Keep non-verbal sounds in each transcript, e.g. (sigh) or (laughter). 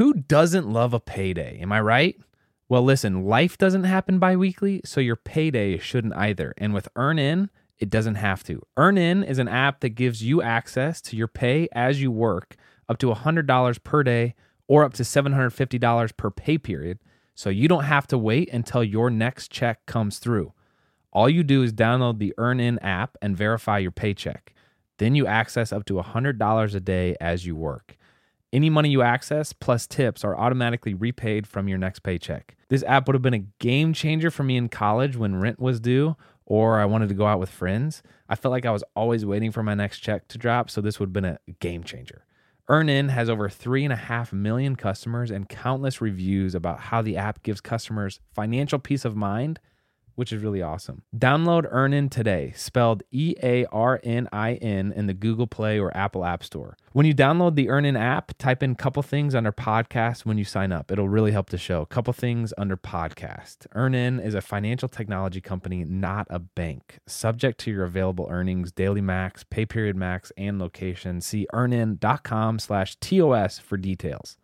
Who doesn't love a payday? Am I right? Well, listen, life doesn't happen bi-weekly, so your payday shouldn't either. And with EarnIn, it doesn't have to. EarnIn is an app that gives you access to your pay as you work, up to $100 per day or up to $750 per pay period. So you don't have to wait until your next check comes through. All you do is download the EarnIn app and verify your paycheck. Then you access up to $100 a day as you work. Any money you access plus tips are automatically repaid from your next paycheck. This app would have been a game changer for me in college when rent was due or I wanted to go out with friends. I felt like I was always waiting for my next check to drop, so this would have been a game changer. EarnIn has over 3.5 million customers and countless reviews about how the app gives customers financial peace of mind which is really awesome. Download EarnIn today, spelled E A R N I N, in the Google Play or Apple App Store. When you download the EarnIn app, type in couple things under podcast when you sign up. It'll really help the show. Couple things under podcast. EarnIn is a financial technology company, not a bank. Subject to your available earnings, daily max, pay period max, and location. See earnin.com slash TOS for details.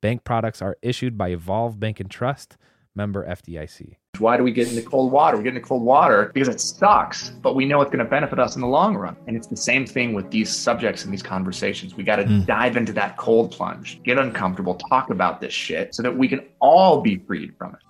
Bank products are issued by Evolve Bank and Trust, member FDIC. Why do we get into cold water? We get into cold water because it sucks, but we know it's going to benefit us in the long run. And it's the same thing with these subjects and these conversations. We got to mm. dive into that cold plunge, get uncomfortable, talk about this shit so that we can all be freed from it.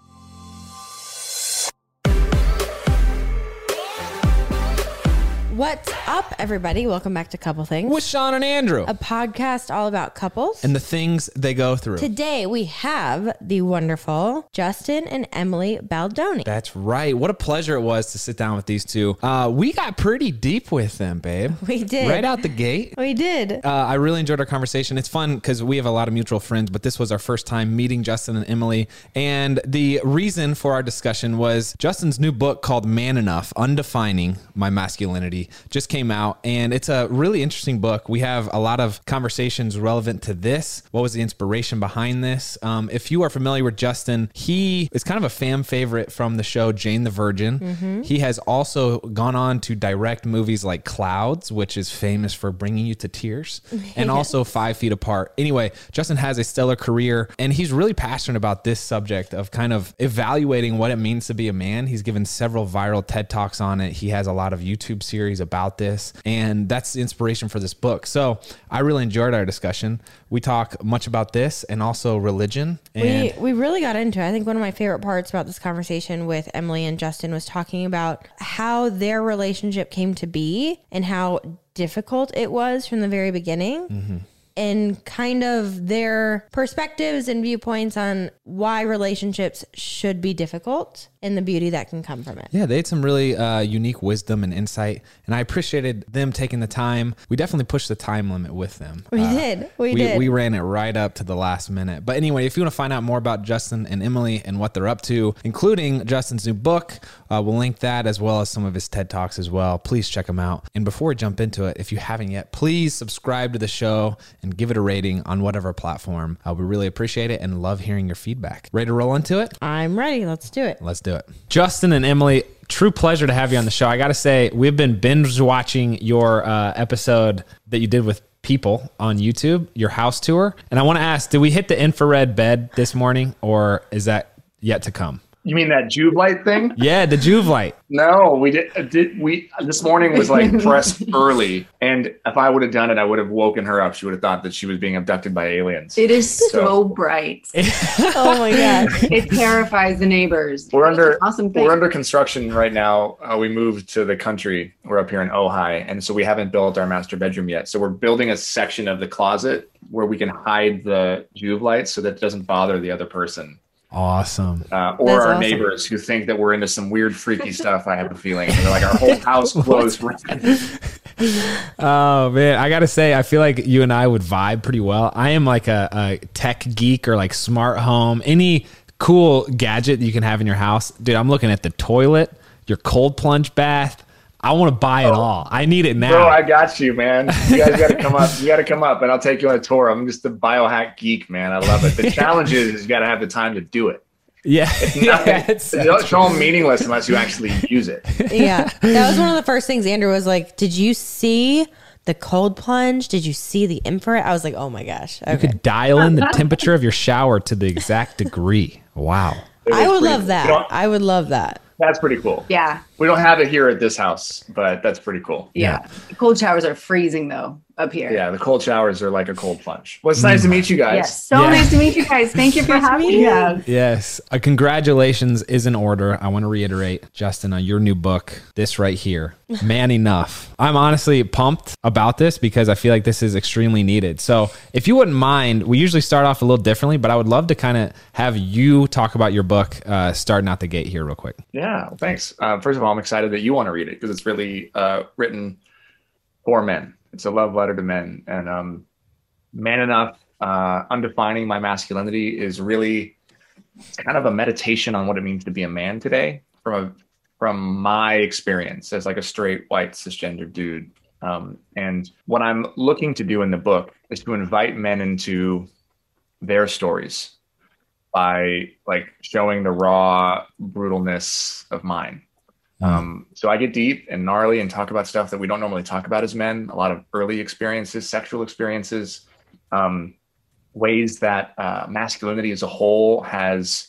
What's up, everybody? Welcome back to Couple Things, with Shawn and Andrew, a podcast all about couples and the things they go through. Today we have the wonderful Justin and Emily Baldoni. That's right. What a pleasure it was to sit down with these two. Uh, we got pretty deep with them, babe. (laughs) We did right out the gate. We did. Uh, I really enjoyed our conversation. It's fun because we have a lot of mutual friends, but this was our first time meeting Justin and Emily. And the reason for our discussion was Justin's new book called Man Enough: Undefining My Masculinity just came out, and it's a really interesting book. We have a lot of conversations relevant to this. What was the inspiration behind this? Um, if you are familiar with Justin, he is kind of a fan favorite from the show Jane the Virgin. Mm-hmm. He has also gone on to direct movies like Clouds, which is famous for bringing you to tears, (laughs) and also Five Feet Apart. Anyway, Justin has a stellar career, and he's really passionate about this subject of kind of evaluating what it means to be a man. He's given several viral TED Talks on it. He has a lot of YouTube series series about this. And that's the inspiration for this book. So I really enjoyed our discussion. We talk much about this and also religion. And we, we really got into it. I think one of my favorite parts about this conversation with Emily and Justin was talking about how their relationship came to be and how difficult it was from the very beginning. Mm-hmm and kind of their perspectives and viewpoints on why relationships should be difficult and the beauty that can come from it. Yeah, they had some really uh, unique wisdom and insight, and I appreciated them taking the time. We definitely pushed the time limit with them. We uh, did. We, we, did. We ran it right up to the last minute. But anyway, if you want to find out more about Justin and Emily and what they're up to, including Justin's new book, uh, we'll link that as well as some of his TED Talks as well. Please check them out. And before we jump into it, if you haven't yet, please subscribe to the show and give it a rating on whatever platform. Uh, we really appreciate it and love hearing your feedback. Ready to roll into it? I'm ready. Let's do it. Let's do it. Justin and Emily, true pleasure to have you on the show. I got to say, we've been binge watching your uh, episode that you did with people on YouTube, your house tour. And I want to ask, did we hit the infrared bed this morning or is that yet to come? You mean that Joovv light thing? Yeah, the Joovv light. No, we did. Uh, did we? This morning was like (laughs) press early, and if I would have done it, I would have woken her up. She would have thought that she was being abducted by aliens. It is so, so bright. (laughs) oh my god! It terrifies the neighbors. We're under awesome. We're under construction right now. Uh, we moved to the country. We're up here in Ojai, and so we haven't built our master bedroom yet. So we're building a section of the closet where we can hide the Joovv lights so that it doesn't bother the other person. Awesome. Uh, or That's our awesome. neighbors who think that we're into some weird, freaky stuff. I have a feeling they're like our whole house (laughs) glows red. (laughs) oh man, I gotta say, I feel like you and I would vibe pretty well. I am like a, a tech geek or like smart home, any cool gadget that you can have in your house, dude. I'm looking at the toilet, your cold plunge bath, I want to buy it oh, all. I need it now. Bro, I got you, man. You guys got to come up. You got to come up, and I'll take you on a tour. I'm just a biohack geek, man. I love it. The (laughs) challenge is you got to have the time to do it. Yeah, it's, (laughs) not, yeah, it's, it's all meaningless unless you actually use it. (laughs) Yeah, that was one of the first things Andrew was like. Did you see the cold plunge. Did you see the infrared? I was like, oh my gosh. You could dial in the temperature of your shower to the exact degree. Wow. I would pretty- love that. don't- I would love that. That's pretty cool. Yeah. We don't have it here at this house, but that's pretty cool. Yeah. Cold showers are freezing though up here. Yeah, the cold showers are like a cold plunge. Well, it's nice to mm. meet you guys. Yes. So Yeah. nice to meet you guys. Thank you (laughs) for having us. Yes. A congratulations is in order. I want to reiterate, Justin, on your new book, this right here, (laughs) Man Enough. I'm honestly pumped about this because I feel like this is extremely needed. So, if you wouldn't mind, we usually start off a little differently, but I would love to kind of have you talk about your book uh, starting out the gate here, real quick. Yeah, well, thanks. Uh, first of all, I'm excited that you want to read it because it's really uh, written for men. It's a love letter to men. And um, Man Enough, uh, Undefining My Masculinity is really kind of a meditation on what it means to be a man today from a from my experience as like a straight white cisgender dude. Um, and what I'm looking to do in the book is to invite men into their stories by like showing the raw brutalness of mine. Um, so I get deep and gnarly and talk about stuff that we don't normally talk about as men. A lot of early experiences, sexual experiences, um, ways that uh, masculinity as a whole has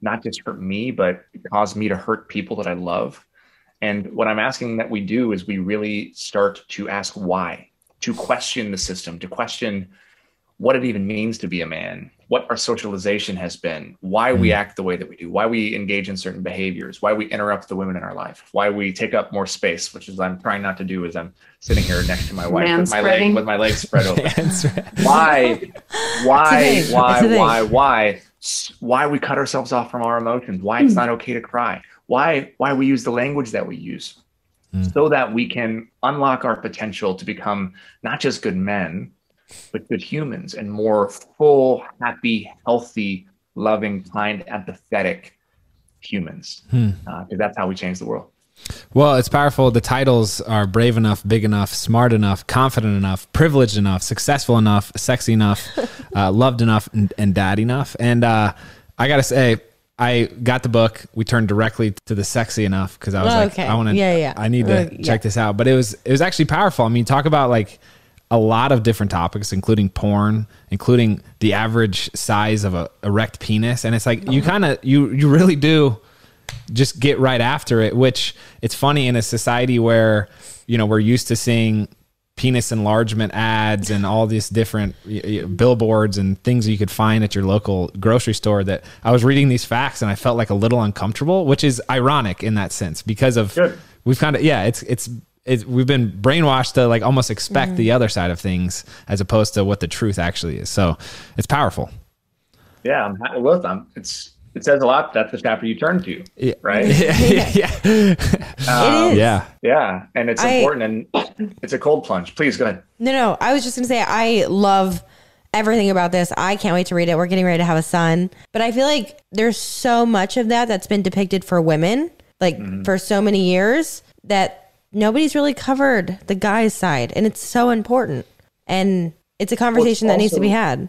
not just hurt me, but caused me to hurt people that I love. And what I'm asking that we do is we really start to ask why, to question the system, to question what it even means to be a man, what our socialization has been, why we act the way that we do, why we engage in certain behaviors, why we interrupt the women in our life, why we take up more space, which is I'm trying not to do as I'm sitting here next to my wife with my leg with my legs spread open. Why, why, It's why, It's a thing. why, why, why we cut ourselves off from our emotions, why it's not okay to cry, why, why we use the language that we use, Mm. so that we can unlock our potential to become not just good men, but good humans and more full, happy, healthy, loving, kind, empathetic humans. Hmm. Because that's how we change the world. Well, it's powerful. The titles are brave enough, big enough, smart enough, confident enough, privileged enough, successful enough, sexy enough, (laughs) uh, loved enough, and, and dad enough. And uh, I got to say, I got the book. We turned directly to the sexy enough because I was Oh, like, okay. I want to, Yeah, yeah. I need to Uh, yeah. check this out. But it was, it was actually powerful. I mean, talk about like a lot of different topics, including porn, including the average size of a erect penis, and it's like you kind of, you, you really do just get right after it which it's funny in a society where you know we're used to seeing penis enlargement ads and all these different billboards and things you could find at your local grocery store that I was reading these facts and I felt like a little uncomfortable which is ironic in that sense because of Good. we've kind of yeah it's it's it's, we've been brainwashed to like almost expect the other side of things as opposed to what the truth actually is so it's powerful Yeah, I'm happy with them. It's it says a lot. That's the chapter you turn to, Yeah. right? (laughs) yeah, yeah. (laughs) Um, is. yeah Yeah, and it's I- important, and it's a cold plunge. Please go ahead. No, no. I was just gonna say I love everything about this. I can't wait to read it. We're getting ready to have a son, but I feel like there's so much of that that's been depicted for women, like Mm-hmm. for so many years that nobody's really covered the guy's side, and it's so important. And it's a conversation that needs to be had.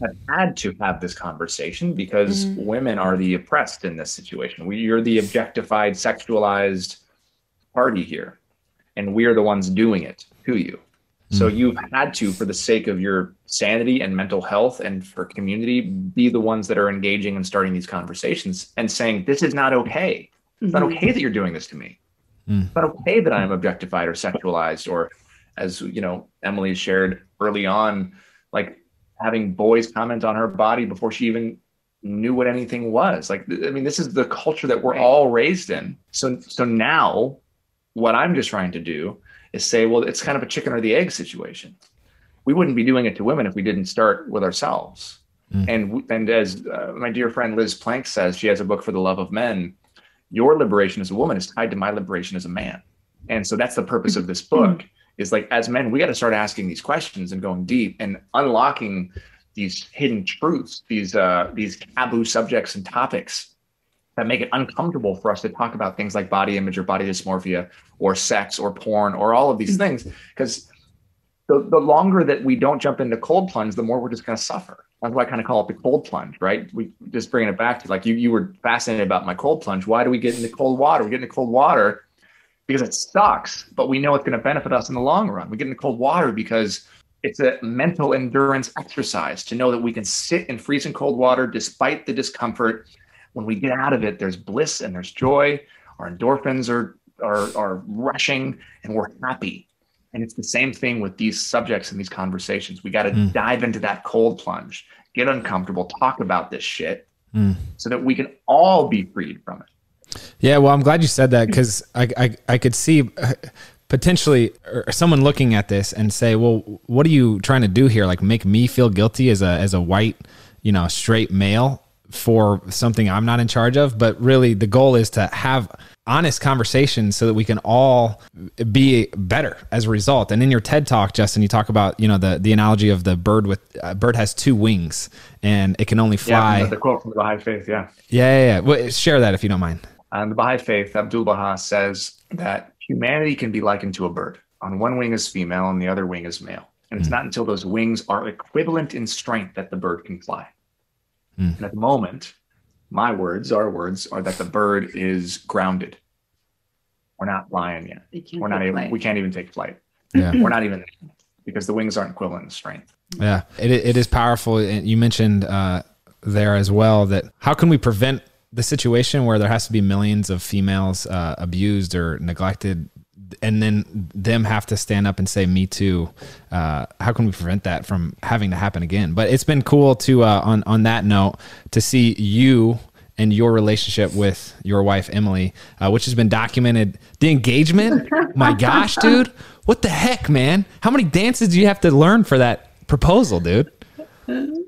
have had to have this conversation because mm. women are the oppressed in this situation. We, you're the objectified, sexualized party here, and we are the ones doing it to you. So mm. you've had to, for the sake of your sanity and mental health and for community, be the ones that are engaging and starting these conversations and saying, this is not okay. It's not mm-hmm. okay that you're doing this to me. Mm. It's not okay that I'm objectified or sexualized or as you know, Emily shared early on, like having boys comment on her body before she even knew what anything was. Like, I mean, this is the culture that we're Right. all raised in. So, so now, what I'm just trying to do is say, well, it's kind of a chicken or the egg situation. We wouldn't be doing it to women if we didn't start with ourselves. And and as uh, my dear friend Liz Plank says, she has a book for the love of men. Your liberation as a woman is tied to my liberation as a man. And so that's the purpose of this book is like as men, we got to start asking these questions and going deep and unlocking these hidden truths, these uh, these taboo subjects and topics that make it uncomfortable for us to talk about things like body image or body dysmorphia or sex or porn or all of these things. Because the, the longer that we don't jump into cold plunge, the more we're just going to suffer. That's why I kind of call it the cold plunge, right? We just bringing it back to like you, you were fascinated about my cold plunge. Why do we get into cold water? We get into cold water because it sucks, but we know it's going to benefit us in the long run. We get into cold water because it's a mental endurance exercise to know that we can sit in freezing cold water despite the discomfort. When we get out of it, there's bliss and there's joy. Our endorphins are are, are rushing and we're happy. And it's the same thing with these subjects and these conversations. We got to hmm. dive into that cold plunge, get uncomfortable, talk about this shit hmm. so that we can all be freed from it. Yeah, well, I'm glad you said that because I, I I could see uh, potentially someone looking at this and say, well, what are you trying to do here? Like make me feel guilty as a as a white, you know, straight male for something I'm not in charge of. But really, the goal is to have honest conversations so that we can all be better as a result. And in your TED talk, Justin, you talk about you know the the analogy of the bird with uh, bird has two wings and it can only fly. Yeah, the quote from the Baha'i Faith. Yeah. Yeah, yeah, yeah. Well, share that if you don't mind. On the Baha'i Faith, Abdul Baha says that humanity can be likened to a bird. On one wing is female, and the other wing is male. And it's not until those wings are equivalent in strength that the bird can fly. And at the moment, my words, our words, are that the bird is grounded. We're not flying yet. We're not take even. flight. We can't even take flight. Yeah. We're not even because the wings aren't equivalent in strength. Yeah, it, it is powerful. And you mentioned uh, there as well that how can we prevent the situation where there has to be millions of females uh, abused or neglected, and then them have to stand up and say "Me too"? Uh, how can we prevent that from having to happen again? But it's been cool to uh, on on that note to see you and your relationship with your wife Emily, uh, which has been documented. The engagement, my (laughs) gosh, dude, what the heck, man? How many dances do you have to learn for that proposal, dude?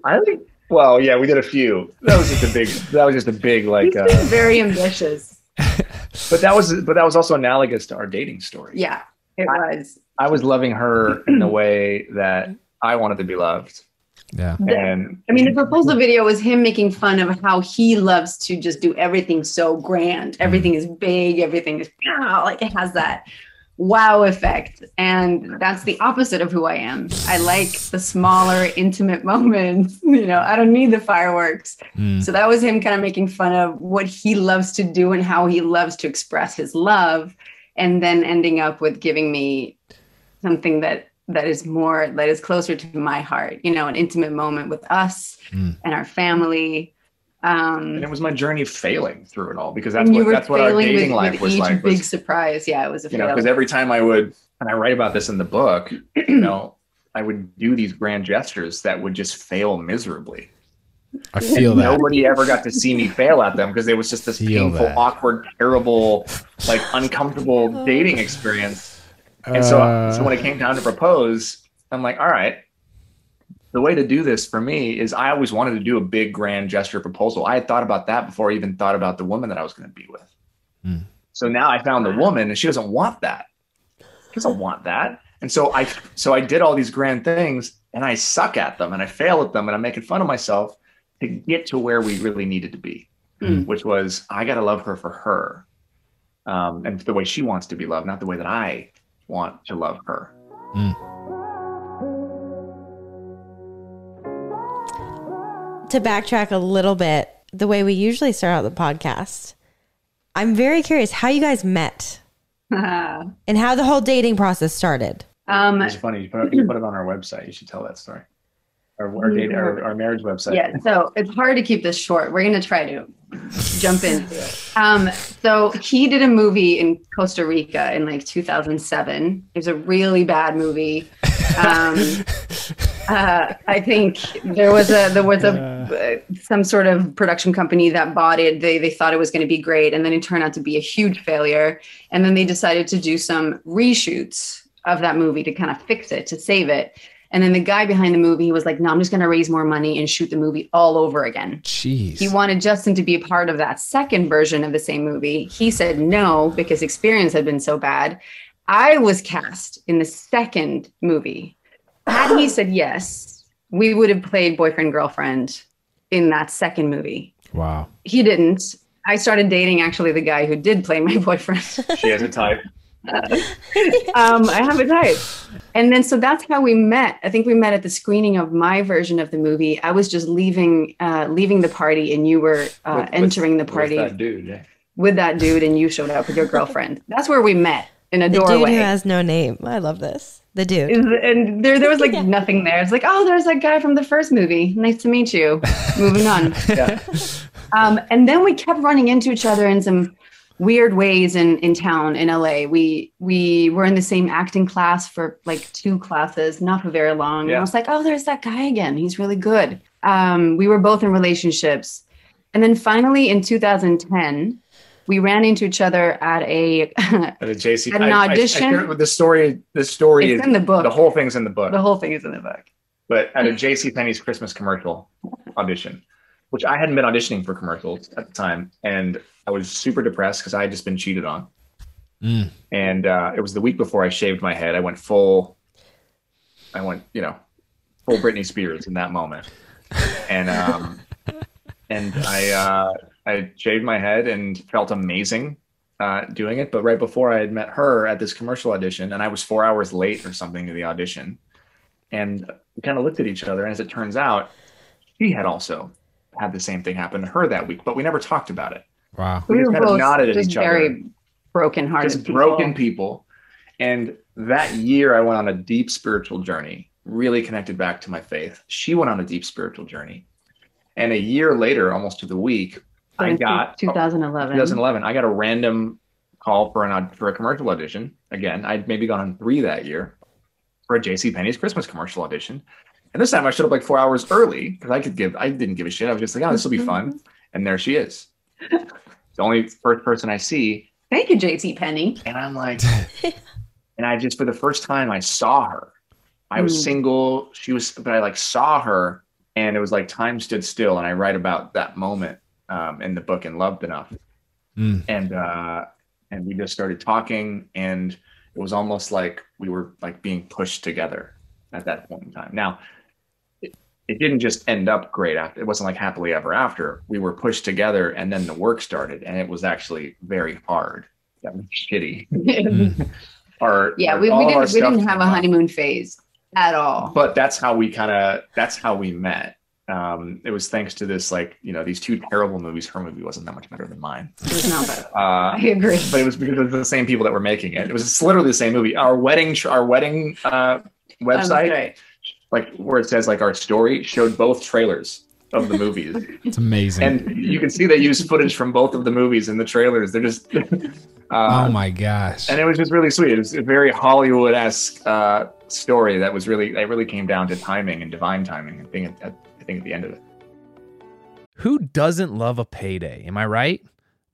I think. Well, yeah, we did a few. That was just a big. That was just a big like. He's Uh, been very ambitious. (laughs) but that was. But that was also analogous to our dating story. Yeah, it was. I was loving her in the way that I wanted to be loved, Yeah. and I mean, the proposal video was him making fun of how he loves to just do everything so grand. Everything is big. Everything is like it has that wow effect. And that's the opposite of who I am. I like the smaller, intimate moments. (laughs) You know, I don't need the fireworks. Mm. So that was him kind of making fun of what he loves to do and how he loves to express his love. And then ending up with giving me something that that is more that is closer to my heart you know an intimate moment with us Mm. and our family um and it was my journey failing through it all because that's what that's what our dating with, life with was each like. big Was, surprise yeah it was a you know, fail. because every time I would, and I write about this in the book, (clears throat) you know, I would do these grand gestures that would just fail miserably. I feel that. Nobody ever got to see me fail at them because it was just this Feel painful, that. awkward, terrible, like (laughs) uncomfortable dating experience. And so, Uh. so when it came down to propose, I'm like, all right, the way to do this for me is I always wanted to do a big grand gesture proposal. I had thought about that before I even thought about the woman that I was going to be with. Hmm. So now I found the woman and she doesn't want that. She doesn't want that. And so I so I did all these grand things and I suck at them and I fail at them and I'm making fun of myself to get to where we really needed to be, Hmm. which was I got to love her for her. Um, and the way she wants to be loved, not the way that I want to love her. To backtrack a little bit, the way we usually start out the podcast, I'm very curious how you guys met (laughs) and how the whole dating process started. um It's funny. You put, it, you put it on our website. You should tell that story. our, our, date, our, our marriage website. Yeah, so it's hard to keep this short. We're gonna try to jump into it. Um, so he did a movie in Costa Rica in like 2007. It was a really bad movie. Um, (laughs) uh, I think there was a there was a uh, some sort of production company that bought it. They they thought it was going to be great, and then it turned out to be a huge failure. And then they decided to do some reshoots of that movie to kind of fix it to save it. And then the guy behind the movie was like, "No, I'm just going to raise more money and shoot the movie all over again." Jeez. He wanted Justin to be a part of that second version of the same movie. He said no because experience had been so bad. I was cast in the second movie. Had he (gasps) said yes, we would have played boyfriend girlfriend in that second movie. wow. He didn't. I started dating actually the guy who did play my (laughs) boyfriend. She has a type. (laughs) um, I have a type. And then so that's how we met. I think we met at the screening of my version of the movie. I was just leaving uh, leaving the party and you were uh, With- with- entering the party. with that dude. with that dude and you showed up with your girlfriend. That's where we met in a The dude who has no name. I love this. The dude. And there, there was like (laughs) Yeah. nothing there. It's like, oh, there's that guy from the first movie. Nice to meet you. Moving on. (laughs) Yeah. Um, and then we kept running into each other in some weird ways in, in town in LA. We we were in the same acting class for like two classes, not for very long. And I was like, oh, there's that guy again. He's really good. Um, we were both in relationships. And then finally in 2010, we ran into each other at a (laughs) At a JC. At an I- I- I audition? with the story. The story It's is in the book. The whole thing's in the book. the whole thing is in the book. but at a JC Penney's Christmas commercial audition, which I hadn't been auditioning for commercials at the time, and I was super depressed because I had just been cheated on. Mm. And uh, it was the week before I shaved my head. I went full. I went, you know, full Britney Spears in that moment, and um, and I uh, I shaved my head and felt amazing uh, doing it. But right before I had met her at this commercial audition, and I was four hours late or something to the audition, and we kind of looked at each other. And as it turns out, she had also had the same thing happen to her that week, but we never talked about it. Wow. We We were kind of both nodded at just each other. very broken hearted. Just broken people. And that year, I went on a deep spiritual journey, really connected back to my faith. She went on a deep spiritual journey. And a year later, almost to the week, I got 2011. 2011. I got a random call for an for a commercial audition. Again, I'd maybe gone on three that year for a JC Penney's Christmas commercial audition. And this time I showed up like four hours early because I could give I didn't give a shit. I was just like, oh, this will be fun. And there she is. the only first person I see. Thank you, JC Penney. And I'm like, (laughs) and I just for the first time I saw her. I was Mm. single. She was, but I like saw her, and it was like time stood still. And I write about that moment um, in the book and loved enough Mm. and uh and we just started talking and it was almost like we were like being pushed together at that point in time now it, it didn't just end up great after it wasn't like happily ever after we were pushed together and then the work started and it was actually very hard that was shitty Mm. (laughs) our yeah, our- we, we didn't we didn't have a came up. honeymoon phase at all. but that's how we kind of that's how we met um it was thanks to this like you know these two terrible movies her movie wasn't that much better than mine It was not bad. uh I agree. but it was because it was the same people that were making it. It was literally the same movie. Our wedding, our wedding uh, website, Right. like where it says like our story, showed both trailers of the movies, (laughs) It's amazing. and you can see they use footage from both of the movies in the trailers. They're just, (laughs) uh, oh my gosh. and it was just really sweet. It was a very Hollywood esque uh, story that was really, it really came down to timing and divine timing. I think, at, I at the end of it. Who doesn't love a payday? Am I right?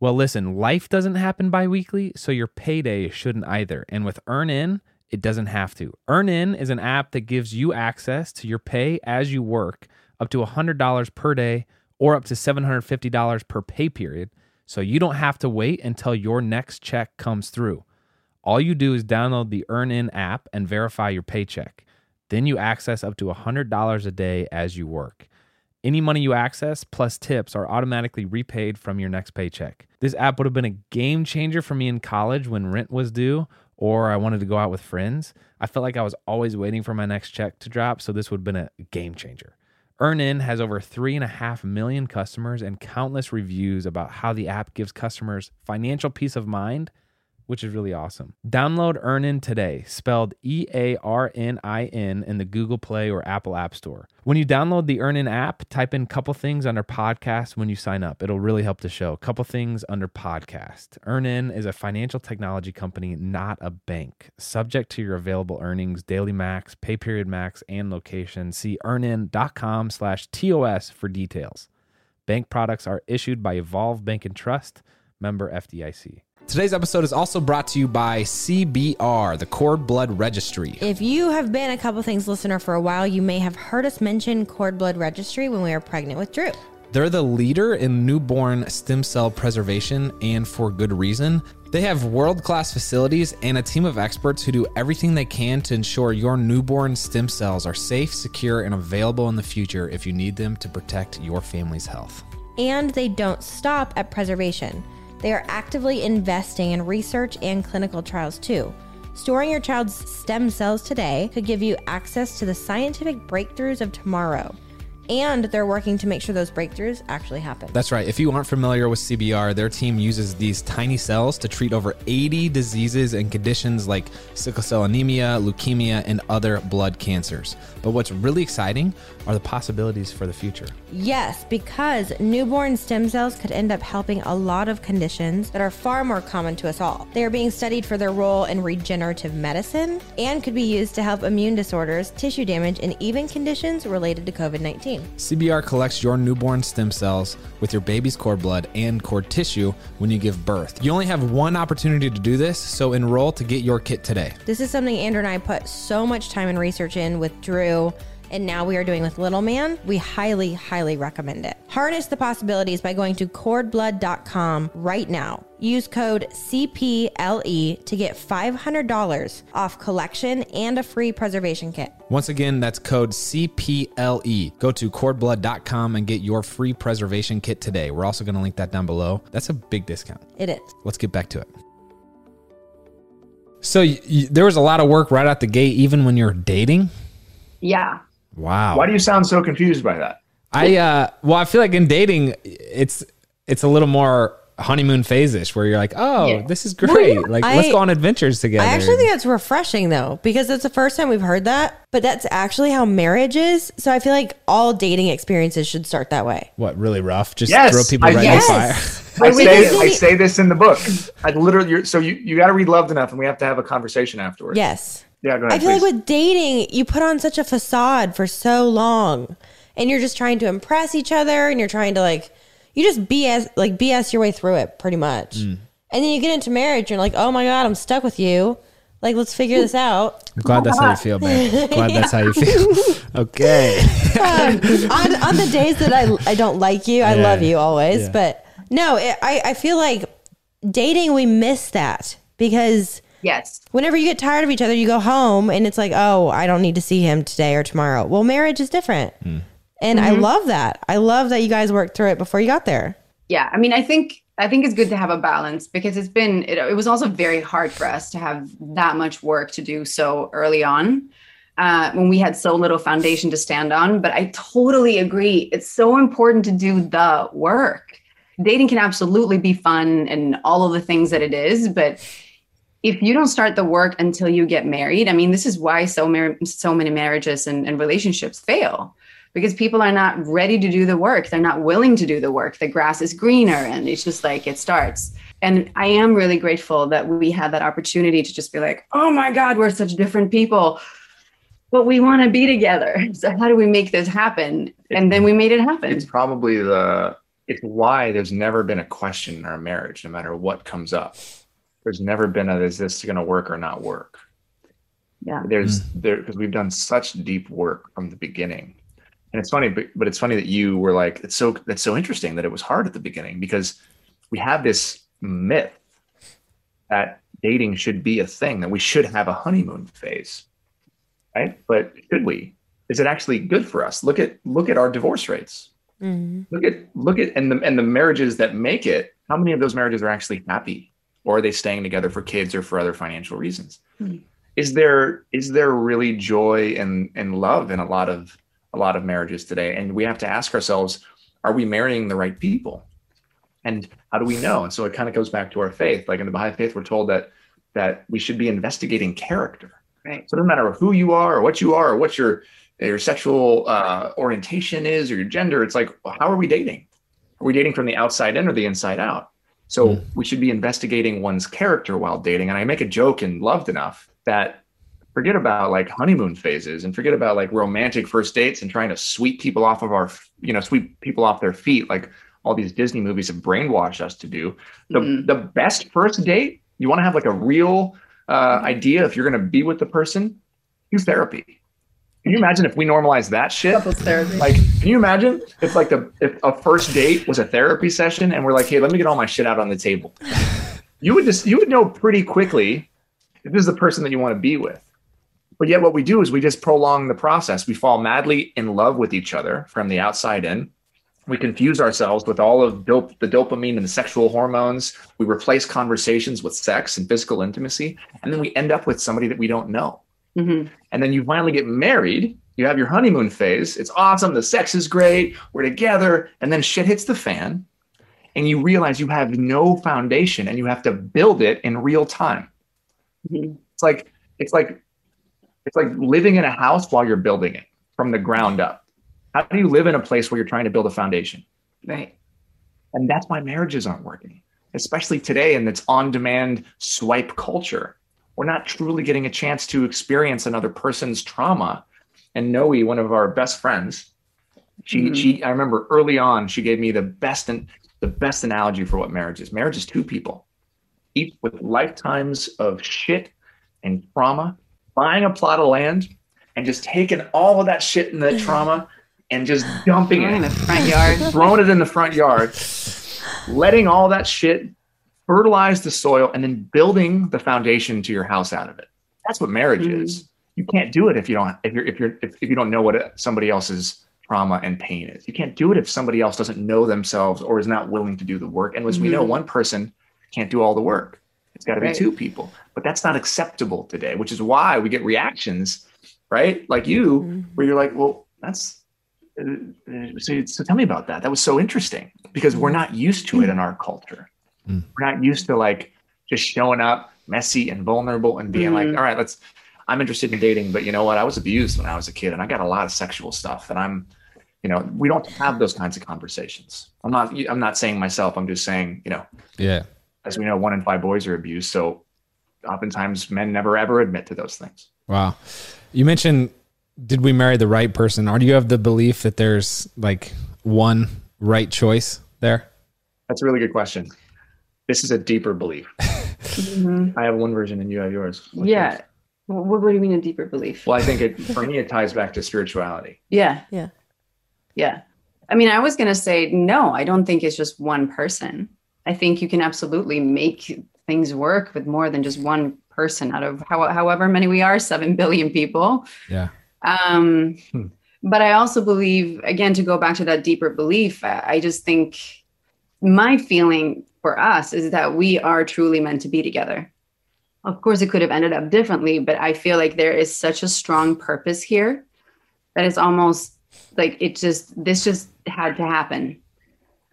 Well, listen, life doesn't happen bi weekly, so your payday shouldn't either. And with EarnIn, it doesn't have to. EarnIn is an app that gives you access to your pay as you work up to $100 per day or up to $750 per pay period, so you don't have to wait until your next check comes through. All you do is download the EarnIn app and verify your paycheck. Then you access up to $100 a day as you work. Any money you access plus tips are automatically repaid from your next paycheck. This app would have been a game changer for me in college when rent was due or I wanted to go out with friends. I felt like I was always waiting for my next check to drop, so this would have been a game changer. EarnIn has over 3.5 million customers and countless reviews about how the app gives customers financial peace of mind which is really awesome. Download Earnin today, spelled E A R N I N, in the Google Play or Apple App Store. When you download the Earnin app, type in couple things under podcast when you sign up. It'll really help the show. Couple things under podcast. Earnin is a financial technology company, not a bank. Subject to your available earnings, daily max, pay period max, and location. See earnin.com slash TOS for details. Bank products are issued by Evolve Bank and Trust, member FDIC. Today's episode is also brought to you by CBR, the Cord Blood Registry. If you have been a couple things listener for a while, you may have heard us mention Cord Blood Registry when we were pregnant with Drew. They're the leader in newborn stem cell preservation, and for good reason. They have world class facilities and a team of experts who do everything they can to ensure your newborn stem cells are safe, secure, and available in the future if you need them to protect your family's health. And they don't stop at preservation. They are actively investing in research and clinical trials too. Storing your child's stem cells today could give you access to the scientific breakthroughs of tomorrow. And they're working to make sure those breakthroughs actually happen. That's right. If you aren't familiar with CBR, their team uses these tiny cells to treat over 80 diseases and conditions like sickle cell anemia, leukemia, and other blood cancers. But what's really exciting are the possibilities for the future. Yes, because newborn stem cells could end up helping a lot of conditions that are far more common to us all. They are being studied for their role in regenerative medicine and could be used to help immune disorders, tissue damage, and even conditions related to COVID 19. CBR collects your newborn stem cells with your baby's cord blood and cord tissue when you give birth. You only have one opportunity to do this, so enroll to get your kit today. This is something Andrew and I put so much time and research in with Drew, and now we are doing with Little Man. We highly, highly recommend it. Harness the possibilities by going to cordblood.com right now. Use code CPLE to get $500 off collection and a free preservation kit. Once again, that's code CPLE. Go to cordblood.com and get your free preservation kit today. We're also going to link that down below. That's a big discount. It is. Let's get back to it. So y y there was a lot of work right out the gate, even when you're dating. Yeah. Wow. Why do you sound so confused by that? I uh, well, I feel like in dating, it's it's a little more honeymoon phase-ish, where you're like, oh, Yeah. this is great. like, let's go on adventures together. I actually think that's refreshing though, because it's the first time we've heard that, but that's actually how marriage is. So I feel like all dating experiences should start that way. what really rough? Just Yes, throw people I- right Yes. in the fire. I (laughs) say, I say this in the book. I literally, you're, so you, you got to read Loved Enough and we have to have a conversation afterwards. Yes. Yeah, go ahead. I feel please. like with dating, you put on such a facade for so long, and you're just trying to impress each other, and you're trying to like, you just BS like BS your way through it pretty much, Mm. and then you get into marriage, you're like, oh my god, I'm stuck with you. Like, let's figure this out. (laughs) I'm glad that's how you feel, man. glad that's how you feel. (laughs) okay. Um, (laughs) on, on the days that I, I don't like you, I Yeah. love you always. Yeah. But no, it, I, I feel like dating, we miss that because Yes. whenever you get tired of each other, you go home and it's like, oh, I don't need to see him today or tomorrow. Well, marriage is different. And I love that. I love that you guys worked through it before you got there. Yeah. I mean, I think I think it's good to have a balance because it's been it, it was also very hard for us to have that much work to do so early on. Uh, when we had so little foundation to stand on. But I totally agree. It's so important to do the work. Dating can absolutely be fun and all of the things that it is, but if you don't start the work until you get married, I mean, this is why so mar- so many marriages and, and relationships fail because people are not ready to do the work. They're not willing to do the work. The grass is greener, and it's just like it starts. And I am really grateful that we had that opportunity to just be like, oh my God, we're such different people, but we want to be together. (laughs) So how do we make this happen? And then we made it happen. it's probably the it's why there's never been a question in our marriage no matter what comes up there's never been a is this going to work or not work? Yeah. there's hmm. there because we've done such deep work from the beginning. And it's funny but, but it's funny that you were like it's so that's so interesting that it was hard at the beginning because we have this myth that dating should be a thing that we should have a honeymoon phase right? But should we? Is it actually good for us? Look at look at our divorce rates. Mm-hmm. Look at look at and the and the marriages that make it how many of those marriages are actually happy or are they staying together for kids or for other financial reasons Hmm. is there is there really joy and and love in a lot of a lot of marriages today and we have to ask ourselves are we marrying the right people And how do we know? And so it kind of goes back to our faith. Like in the Baha'i faith, we're told that that we should be investigating character. Right. So it doesn't matter who you are or what you are or what your your sexual uh, orientation is or your gender. It's like, well, how are we dating? Are we dating from the outside in or the inside out? So we should be investigating one's character while dating. And I make a joke in Loved Enough that forget about like honeymoon phases and forget about like romantic first dates and trying to sweep people off of our, you know, sweep people off their feet like all these Disney movies have brainwashed us to do. The, Mhm. the best first date, you want to have like a real uh, idea if you're going to be with the person, do therapy. Can you imagine if we normalize that shit? Couples therapy. Like, can you imagine if like the if a first date was a therapy session and we're like, hey, let me get all my shit out on the table. (laughs) You would just you would know pretty quickly if this is the person that you want to be with. But yet what we do is we just prolong the process. We fall madly in love with each other from the outside in. We confuse ourselves with all of dope, the dopamine and the sexual hormones. We replace conversations with sex and physical intimacy. And then we end up with somebody that we don't know Mhm. And then you finally get married you have your honeymoon phase it's awesome the sex is great we're together and then shit hits the fan and you realize you have no foundation and you have to build it in real time Mhm. it's like it's like it's like living in a house while you're building it from the ground up how do you live in a place where you're trying to build a foundation Right. and that's why marriages aren't working, especially today in this on demand swipe culture. We're not truly getting a chance to experience another person's trauma. And Noe, one of our best friends, she, Mhm. she, I remember early on, she gave me the best and the best analogy for what marriage is. Marriage is two people, each with lifetimes of shit and trauma, buying a plot of land and just taking all of that shit and that (laughs) trauma and just dumping it in the front yard. throwing it in the front yard, letting all that shit fertilize the soil, and then building the foundation to your house out of it. That's what marriage Mhm. is. You can't do it if you don't if you're if you're if, if you don't know what somebody else's trauma and pain is. You can't do it if somebody else doesn't know themselves or is not willing to do the work. And as we know, Mhm. one person can't do all the work. It's got to be Right. two people. But that's not acceptable today, which is why we get reactions, right? Like you, where you're like, well, that's uh, uh, so, so tell me about that. That was so interesting because we're not used to it in our culture. Mm. We're not used to like just showing up messy and vulnerable and being like, Mhm. all right, let's. I'm interested in dating, but you know what? I was abused when I was a kid, and I got a lot of sexual stuff, and I'm, you know, we don't have those kinds of conversations. I'm not. I'm not saying myself. I'm just saying, you know, Yeah. as we know, one in five boys are abused. So, oftentimes, men never ever admit to those things. Wow. You mentioned, did we marry the right person? Or do you have the belief that there's like one right choice there? That's a really good question. This is a deeper belief. Mhm. I have one version, and you have yours. What's Yeah. yours? What, what do you mean a deeper belief? Well, I think it (laughs) for me it ties back to spirituality. Yeah. Yeah. Yeah. I mean, I was going to say, no, I don't think it's just one person. I think you can absolutely make things work with more than just one person out of how, however many we are, 7 billion people. Yeah. Um, Hmm. But I also believe, again, to go back to that deeper belief, I, I just think my feeling for us is that we are truly meant to be together. Of course, it could have ended up differently, but I feel like there is such a strong purpose here that it's almost like it just, this just had to happen.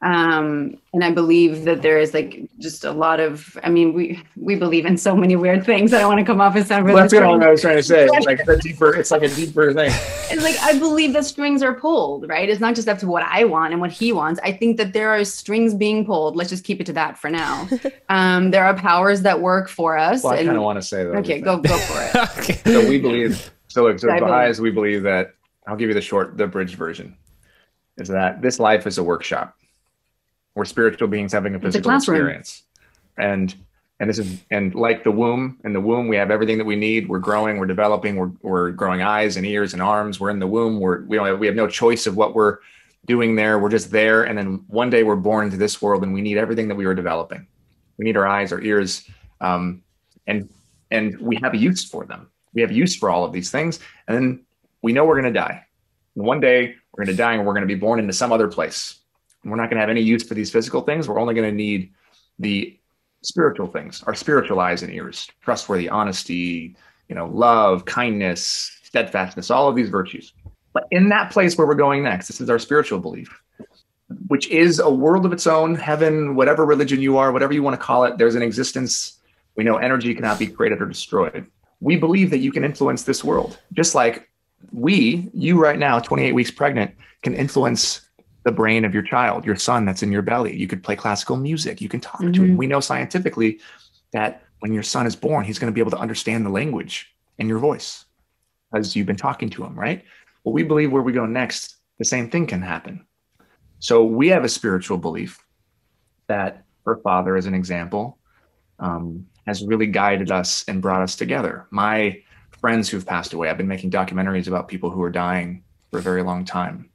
Um, and I believe that there is like just a lot of, I mean, we, we believe in so many weird things. I don't want to come off as sound really That's what. I was trying to say. Like the deeper, it's like a deeper thing. (laughs) It's like I believe that strings are pulled, right? It's not just up to what I want and what he wants. I think that there are strings being pulled. Let's just keep it to that for now. (laughs) Um, there are powers that work for us. Well, I and- kind of want to say that. okay, go go for it. (laughs) okay. So we believe. So look, so I believe. Baha'is, we believe that. I'll give you the short, the bridge version. Is that this life is a workshop. We're spiritual beings having a physical experience, and and this is and like the womb. In the womb, we have everything that we need. We're growing. We're developing. We're we're growing eyes and ears and arms. We're in the womb. We're we don't have, we have no choice of what we're doing there. We're just there. And then one day we're born into this world, and we need everything that we were developing. We need our eyes, our ears, um, and and we have a use for them. We have use for all of these things, and then we know we're going to die. And one day we're going to die, and we're going to be born into some other place. We're not going to have any use for these physical things. We're only going to need the spiritual things, our spiritual eyes and ears, trustworthy, honesty, you know, love, kindness, steadfastness, all of these virtues. But in that place where we're going next, this is our spiritual belief. which is a world of its own, heaven, whatever religion you are, whatever you want to call it. There's an existence. We know energy cannot be created or destroyed. We believe that you can influence this world, just like we, you right now, 28 weeks pregnant, can influence the brain of your child, your son that's in your belly. You could play classical music. You can talk to him. Mhm. We know scientifically that when your son is born, he's going to be able to understand the language in your voice because you've been talking to him, right? Well, we believe where we go next, the same thing can happen. So we have a spiritual belief that her father, as an example, um, has really guided us and brought us together. My friends who've passed away, I've been making documentaries about people who are dying for a very long time.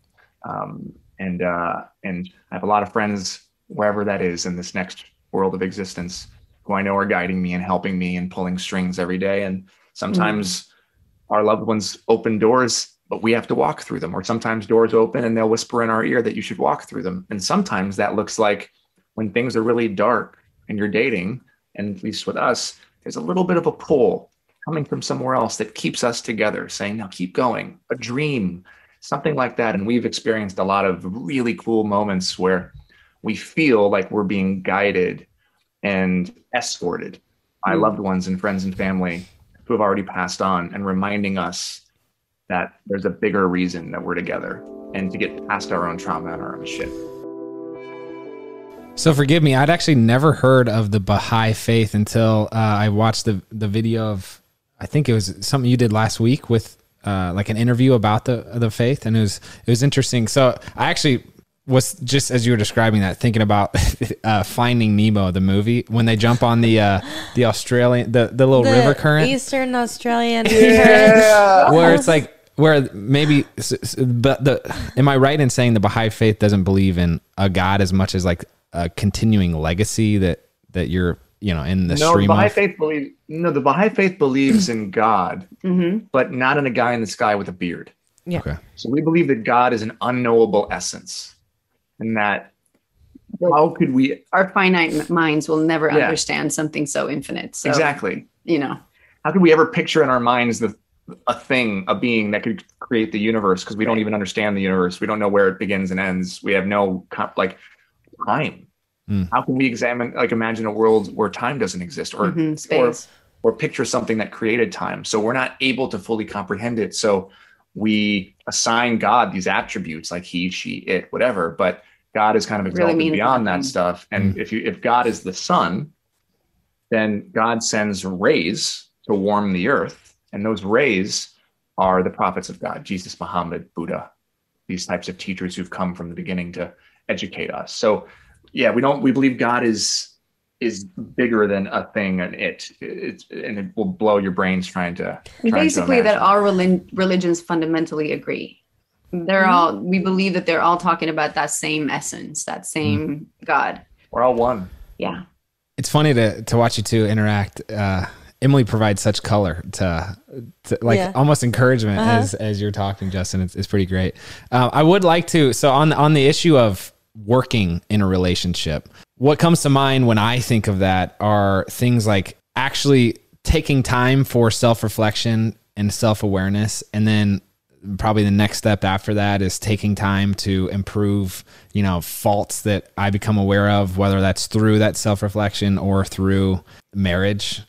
Um, and uh, and I have a lot of friends wherever that is in this next world of existence who I know are guiding me and helping me and pulling strings every day. And sometimes our loved ones open doors, but we have to walk through them. Or sometimes doors open and they'll whisper in our ear that you should walk through them. And sometimes that looks like when things are really dark and you're dating, and at least with us, there's a little bit of a pull coming from somewhere else that keeps us together, saying, now keep going, a dream, something like that. And we've experienced a lot of really cool moments where we feel like we're being guided and escorted by Mm. loved ones and friends and family who have already passed on and reminding us that there's a bigger reason that we're together and to get past our own trauma and our own shit. So forgive me, I'd actually never heard of the Baha'i faith until uh, I watched the the video of I think it was something you did last week with uh, like an interview about the the faith, and it was it was interesting. So I actually was just as you were describing that thinking about (laughs) uh, Finding Nemo, the movie, when they jump on the uh, the Australian the the little The river current Eastern Australian current. (laughs) where it's like where maybe s- s- but the am I right in saying the Baha'i faith doesn't believe in a God as much as like a continuing legacy that that you're you know in the no, the stream Baha'i of? faith believe no, the Baha'i faith believes in God, hmm but not in a guy in the sky with a beard. Yeah. Okay. So we believe that God is an unknowable essence, and that how could we Our finite minds will never Yeah. understand something so infinite. So, exactly? you know, How could we ever picture in our minds the a thing, a being that could create the universe? Because we don't even understand the universe. We don't know where it begins and ends. We have no like time. Mm. How can we examine, like, imagine a world where time doesn't exist, or mhm, or space. or picture something that created time. So we're not able to fully comprehend it. So we assign God these attributes like he, she, it, whatever. But God is kind of Really exalted means beyond that nothing. stuff. And if you if God is the sun, then God sends rays to warm the earth, and those rays are the prophets of God, Jesus, Muhammad, Buddha, these types of teachers who've come from the beginning to educate us. So yeah, we don't we believe God is is bigger than a thing and it it's and it will blow your brains trying to trying to Basically, that imagine. all relig- religions fundamentally agree. They're all, we believe that they're all talking about that same essence, that same God. we're all one. Yeah. It's funny to to watch you two interact. Uh, Emily provides such color to, to like Yeah. almost encouragement Uh-huh. as as you're talking, Justin. It's, it's pretty great. Um, I would like to. So on on the issue of working in a relationship, what comes to mind when I think of that are things like actually taking time for self reflection and self awareness, and then probably the next step after that is taking time to improve you know faults that i become aware of whether that's through that self-reflection or through marriage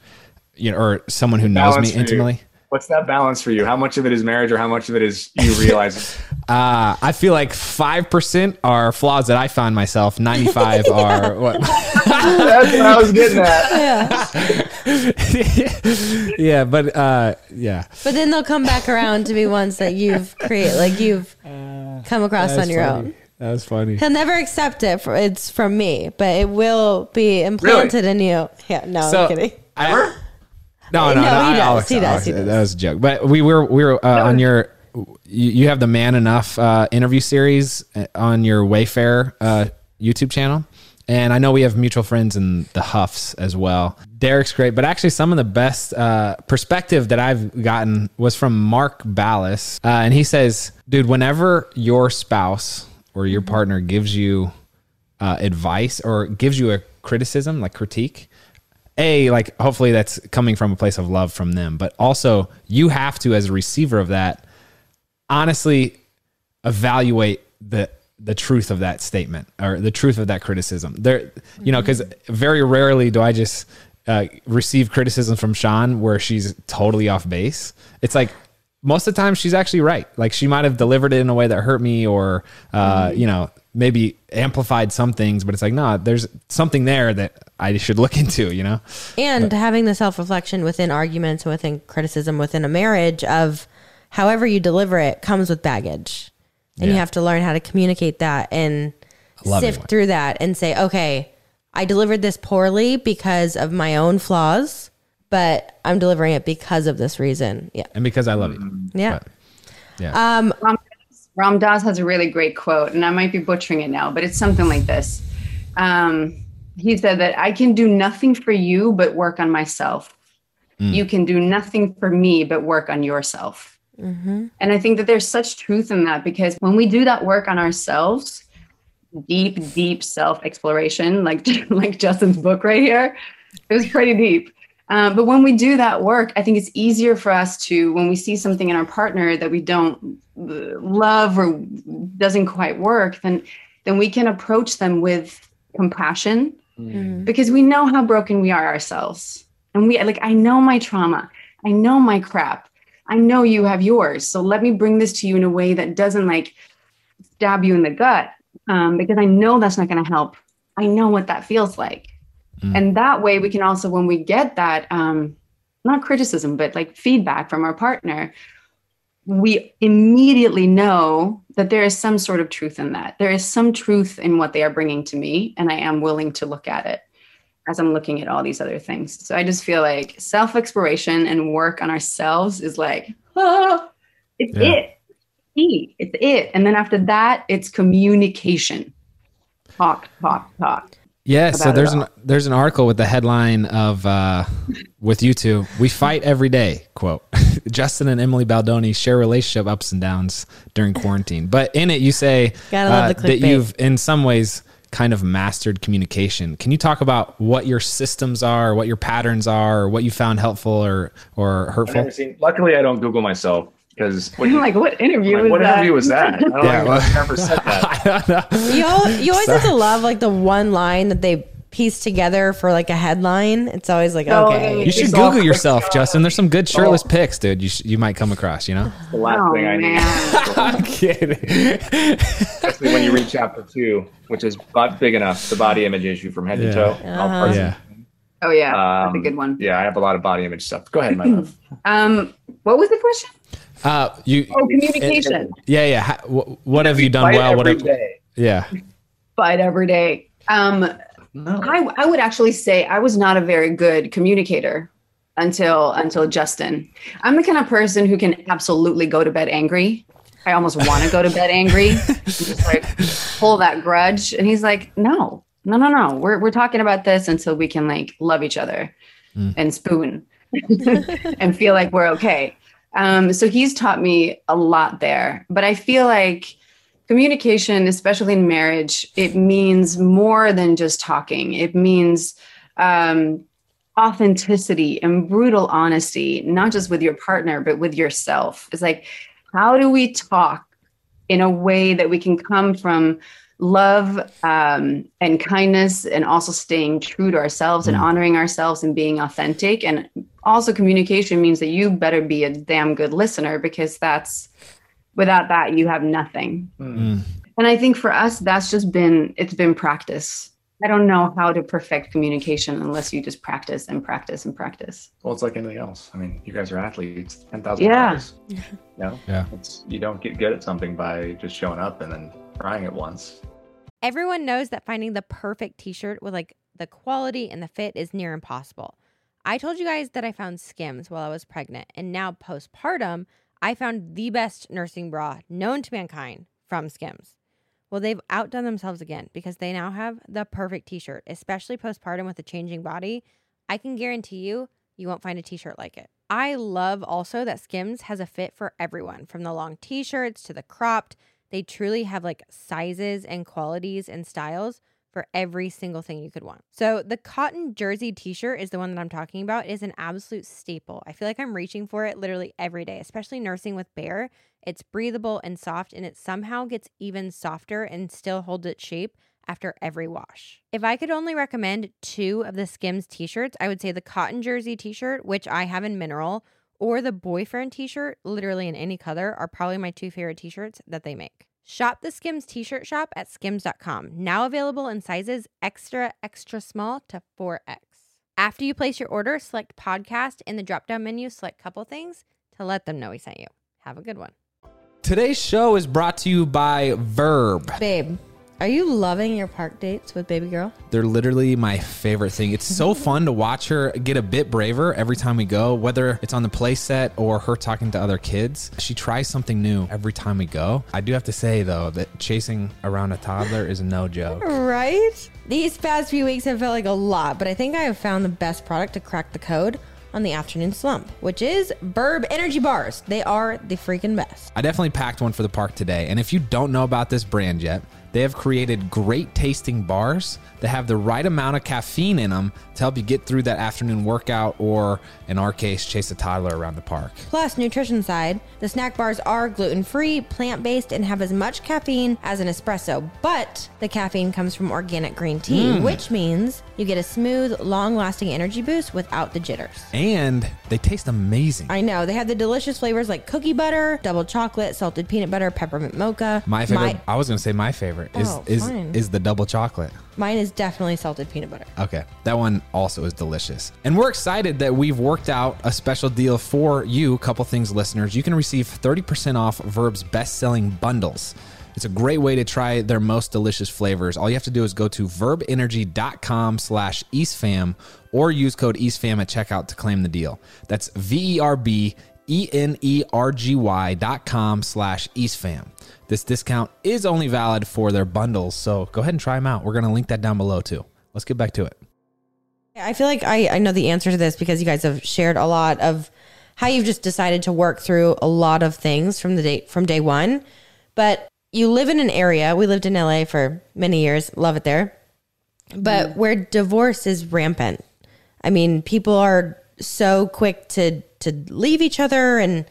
you know or someone who knows me intimately. you. Intimately What's that balance for you? How much of it is marriage or how much of it is you (laughs) realize uh, i feel like 5% are flaws that i find myself 95 (laughs) are what (laughs) that's what I was getting at. Yeah. yeah but uh yeah But then they'll come back around to be ones that you've created, like you've come across on your funny. own. that was funny He'll never accept it. For, it's from me, but it will be implanted in you. Yeah, no, So, I'm kidding. I, no, no, No, no. he I- does, I'll he does, I'll he does. That was a joke. But we were we were uh, on your you, you have the Man Enough uh, interview series uh, on your Wayfarer uh, YouTube channel, and I know we have mutual friends in the Houghs as well. Derek's great, but actually some of the best uh, perspective that I've gotten was from Mark Ballas, uh, and he says, "Dude, whenever your spouse or your partner gives you uh, advice or gives you a criticism, like critique." A like hopefully that's coming from a place of love from them but also you have to as a receiver of that honestly evaluate the the truth of that statement or the truth of that criticism. There, you know, because very rarely do I just uh, receive criticism from Shawn where she's totally off base. It's like most of the time she's actually right. Like she might have delivered it in a way that hurt me or, uh, you know, maybe amplified some things, but it's like, no, there's something there that I should look (laughs) into, you know? And having the self reflection within arguments, within criticism, within a marriage of however you deliver it comes with baggage. And you have to learn how to communicate that and sift through that and say, okay, I delivered this poorly because of my own flaws, but I'm delivering it because of this reason. Yeah. And because I love you. Yeah. But, yeah. Um, Ram Dass has a really great quote, and I might be butchering it now, but it's something like this. Um, he said that I can do nothing for you but work on myself. You can do nothing for me but work on yourself. And I think that there's such truth in that because when we do that work on ourselves, deep, deep self exploration, like (laughs) like Justin's book right here, it was pretty deep. Um, but when we do that work, I think it's easier for us to, when we see something in our partner that we don't uh, love or doesn't quite work, then then we can approach them with compassion because we know how broken we are ourselves, and we like I know my trauma, I know my crap, I know you have yours. So let me bring this to you in a way that doesn't like stab you in the gut, um, because I know that's not going to help. I know what that feels like and that way we can also when we get that um not criticism but like feedback from our partner we immediately know that there is some sort of truth in that. There is some truth in what they are bringing to me and i am willing to look at it as i'm looking at all these other things. So i just feel like self-exploration and work on ourselves is like oh, (laughs) it's Yeah. it. It's it. And then after that it's communication. Talk talk talk Yeah, so there's an there's an article with the headline of uh, with you two, we fight every day. Quote: (laughs) Justin and Emily Baldoni share relationship ups and downs during quarantine. But in it, you say uh, that you've in some ways kind of mastered communication. Can you talk about what your systems are, what your patterns are, what you found helpful or or I've hurtful? seen. Luckily, I don't Google myself because (laughs) I'm like, what interview like, was what that? interview was that? I don't Yeah, know. well- I've never said that. (laughs) I don't know. you, al- you always have to love like the one line that they piece together for like a headline. It's always like, No, okay. You should Google yourself, clicked Justin. There's some good shirtless Oh. pics, dude. You sh- you might come across. You know. The last Oh, thing I need. I'm kidding. especially when you read chapter two, which is but big enough, the body image issue from head Yeah. to toe. All Uh-huh. Yeah. Oh yeah, that's a Um, good one. Yeah, I have a lot of body image stuff. Go ahead, my (laughs) love. Um, what was the question? Uh, you. Oh, communication. Yeah, yeah. Ha- wh- what have you done Fight well? What have, day. yeah. Fight every day. Um, No. I I would actually say I was not a very good communicator until until Justin. I'm the kind of person who can absolutely go to bed angry. I almost want to go to bed angry, (laughs) just like pull that grudge. And he's like, no, no, no, no. We're we're talking about this until we can like love each other and spoon (laughs) and feel like we're okay. Um, so he's taught me a lot there. But I feel like communication, especially in marriage, it means more than just talking. It means um, authenticity and brutal honesty, not just with your partner, but with yourself. It's like, how do we talk in a way that we can come from love um, and kindness and also staying true to ourselves and honoring ourselves and being authentic and also communication means that you better be a damn good listener because that's without that you have nothing Mm. and i think for us that's just been it's been practice i don't know how to perfect communication unless you just practice and practice and practice Well, it's like anything else. I mean, you guys are athletes, ten thousand Yeah. yeah (laughs) You know, Yeah. it's you don't get good at something by just showing up and then trying it once. Everyone knows that finding the perfect t shirt with like the quality and the fit is near impossible. I told you guys that I found Skims while I was pregnant, and now postpartum, I found the best nursing bra known to mankind from Skims. Well, they've outdone themselves again because they now have the perfect t shirt, especially postpartum with a changing body. I can guarantee you, you won't find a t shirt like it. I love also that Skims has a fit for everyone from the long t shirts to the cropped. They truly have like sizes and qualities and styles for every single thing you could want. So, the cotton jersey t shirt is the one that I'm talking about. It is an absolute staple. I feel like I'm reaching for it literally every day, especially nursing with Bear. It's breathable and soft, and it somehow gets even softer and still holds its shape after every wash. If I could only recommend two of the Skims t shirts, I would say the cotton jersey t shirt, which I have in mineral, or the boyfriend t shirt, literally in any color, are probably my two favorite t shirts that they make. Shop the Skims t shirt shop at skims.com, now available in sizes extra, extra small to 4X. After you place your order, select podcast in the drop down menu, select couple things to let them know we sent you. Have a good one. Today's show is brought to you by Verb. Babe, are you loving your park dates with baby girl? They're literally my favorite thing. It's so (laughs) fun to watch her get a bit braver every time we go, whether it's on the play set or her talking to other kids. She tries something new every time we go. I do have to say, though, that chasing around a toddler is no joke. Right? These past few weeks have felt like a lot, but I think I have found the best product to crack the code on the afternoon slump, which is Verb Energy Bars. They are the freaking best. I definitely packed one for the park today. And if you don't know about this brand yet, they have created great tasting bars that have the right amount of caffeine in them to help you get through that afternoon workout or, in our case, chase a toddler around the park. Plus, nutrition side, the snack bars are gluten free, plant based, and have as much caffeine as an espresso. But the caffeine comes from organic green tea, mm. which means you get a smooth, long lasting energy boost without the jitters. And they taste amazing. I know. They have the delicious flavors like cookie butter, double chocolate, salted peanut butter, peppermint mocha. My favorite, I was going to say my favorite Oh, is, Oh, is, fine. is the double chocolate. mine is definitely salted peanut butter. Okay, that one also is delicious. And we're excited that we've worked out a special deal for you, couple things listeners. You can receive 30% off Verb's best-selling bundles. It's a great way to try their most delicious flavors. All you have to do is go to verbenergy.com slash eastfam or use code eastfam at checkout to claim the deal. That's E V-E-R-B-E-N-E-R-G-Y dot com slash eastfam. This discount is only valid for their bundles, so go ahead and try them out. We're going to link that down below too. Let's get back to it. I feel like I, I know the answer to this because you guys have shared a lot of how you've just decided to work through a lot of things from the day from day one. But you live in an area. We lived in LA for many years. Love it there. But mm-hmm. where divorce is rampant. I mean, people are so quick to to leave each other and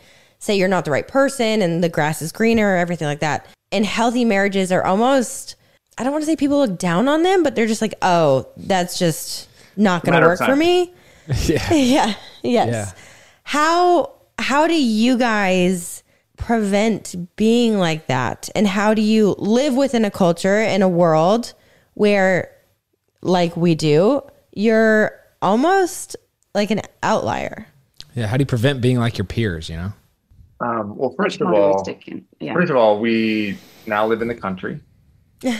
say you're not the right person and the grass is greener, everything like that. And healthy marriages are almost I don't want to say people look down on them, but they're just like, "Oh, that's just not going to work for me." (laughs) Yeah. (laughs) yeah. Yes. Yeah. How how do you guys prevent being like that? And how do you live within a culture in a world where like we do, you're almost like an outlier? Yeah. How do you prevent being like your peers, you know? Um, well, first of all, and- yeah. first of all, we now live in the country. (laughs)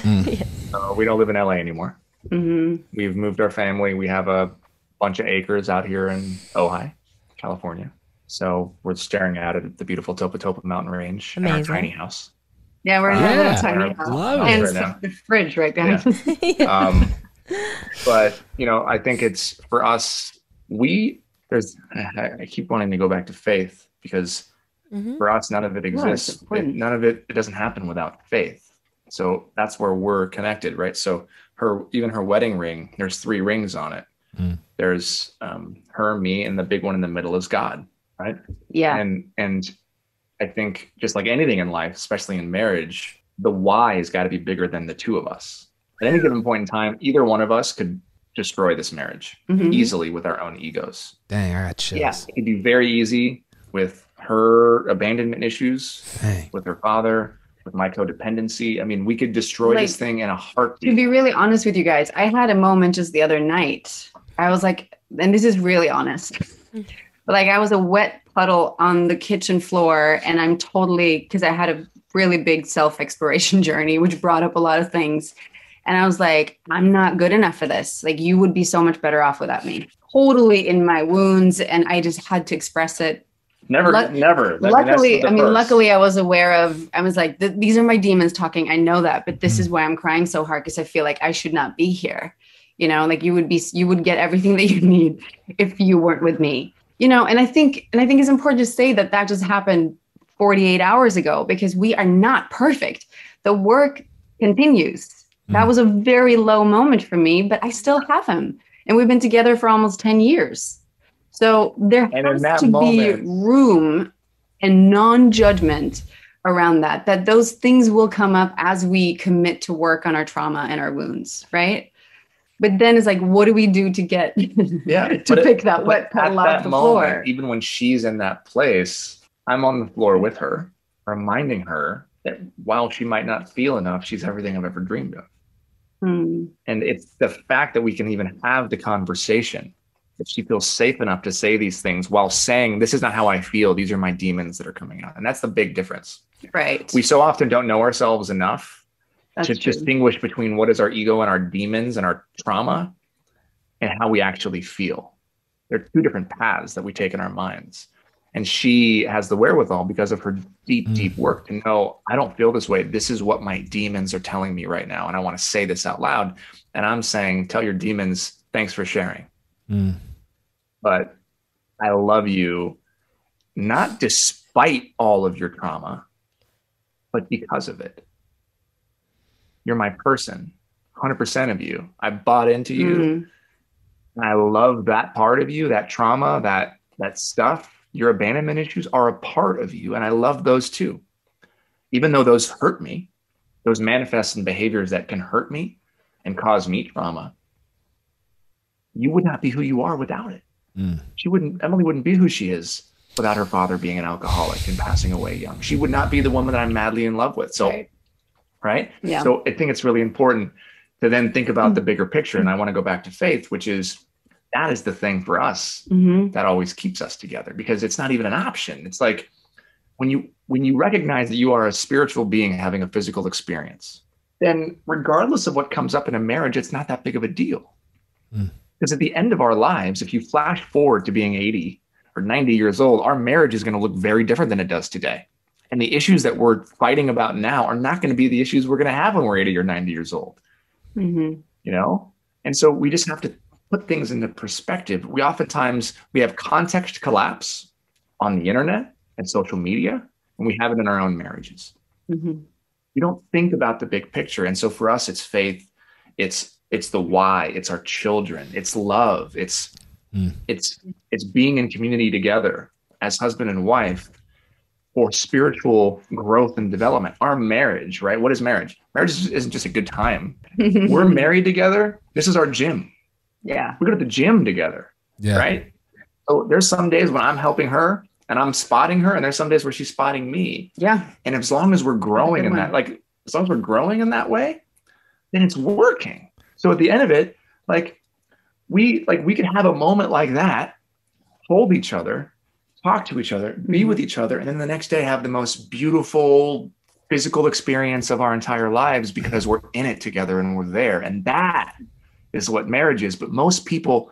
So we don't live in LA anymore. Mhm. We've moved our family. We have a bunch of acres out here in Ojai, California. So we're staring out at the beautiful Topa Topa mountain range in our tiny house. Yeah, we're in Yeah. a little tiny house. Love it. And Right now. the fridge right behind (laughs) us. (laughs) Um, but you know, I think it's for us. We there's I, I keep wanting to go back to faith because Mhm. for us, none of it it's exists. It- none of it it doesn't happen without faith. So that's where we're connected, right? So her even her wedding ring, there's three rings on it. Mm. There's um, her, me, and the big one in the middle is God, right? Yeah. And and I think just like anything in life, especially in marriage, the why has got to be bigger than the two of us. At any given point in time, either one of us could destroy this marriage Mhm. easily with our own egos. Dang, I got chills. Yeah. It could be very easy with her abandonment issues, Dang. with her father, with my codependency. I mean, we could destroy this thing in a heartbeat. To be really honest with you guys, I had a moment just the other night. I was like, and this is really honest. But (laughs) like I was a wet puddle on the kitchen floor, and I'm totally because I had a really big self exploration (laughs) journey, which brought up a lot of things. And I was like, I'm not good enough for this. Like, you would be so much better off without me. Totally in my wounds, and I just had to express it Never, Luck- never. That's luckily i mean first. luckily i was aware of i was like th- these are my demons talking i know that but this is mm-hmm. why i'm crying so hard because i feel like i should not be here you know like you would be you would get everything (laughs) that you need if you weren't with me you know and i think and i think it's important to say that that just happened 48 hours ago because we are not perfect the work continues That mm. was a very low moment for me, but I still have him. And we've been together for almost 10 years. So there And has to moment- be room and non judgment around that, that those things will come up as we commit to work on our trauma and our wounds, right? But then it's like, what do we do to get (laughs) Yeah, to but it- pick that wet at puddle off the moment, floor? Even when she's in that place, I'm on the floor with her, reminding her that while she might not feel enough, she's everything I've ever dreamed of. Hmm. And it's the fact that we can even have the conversation that she feels safe enough to say these things while saying, This is not how I feel. These are my demons that are coming out. And that's the big difference. Right. We so often don't know ourselves enough That's to true. distinguish between what is our ego and our demons and our trauma and how we actually feel. There are two different paths that we take in our minds. And she has the wherewithal because of her deep, Mm. deep work to know I don't feel this way. This is what my demons are telling me right now. And I want to say this out loud. And I'm saying, tell your demons, thanks for sharing. Mm. But I love you, not despite all of your trauma, but because of it. You're my person, 100% of you. I bought into you. Mhm. And I love that part of you, that trauma, that that stuff. Your abandonment issues are a part of you, and I love those too. Even though those hurt me, those manifest in behaviors that can hurt me and cause me trauma. You would not be who you are without it. Mm. She wouldn't. Emily wouldn't be who she is without her father being an alcoholic and passing away young. She would not be the woman that I'm madly in love with. So Right. right? Yeah. So I think it's really important to then think about the bigger picture. And I want to go back to faith, which is that is the thing for us Mhm. that always keeps us together because it's not even an option. It's like when you when you recognize that you are a spiritual being having a physical experience, then regardless of what comes up in a marriage, it's not that big of a deal. Mm. Because at the end of our lives, if you flash forward to being 80 or 90 years old, our marriage is going to look very different than it does today. And the issues that we're fighting about now are not going to be the issues we're going to have when we're 80 or 90 years old Mhm. you know and so we just have to put things into perspective we oftentimes we have context collapse on the internet and social media and we have it in our own marriages Mhm. we don't think about the big picture and so for us it's faith it's it's the why it's our children it's love it's Mm. it's it's being in community together as husband and wife for spiritual growth and development our marriage right what is marriage marriage is- isn't just a good time (laughs) we're married together. This is our gym. yeah. We go to the gym together, Yeah. right? So there's some days when I'm helping her and I'm spotting her, and there's some days where she's spotting me. Yeah. And as long as we're growing in one. that, like as long as we're growing in that way, then it's working. So at the end of it, like we like we can have a moment like that, hold each other, talk to each other, be Mhm. with each other, and then the next day have the most beautiful physical experience of our entire lives because we're in it together and we're there. And that is what marriage is. But most people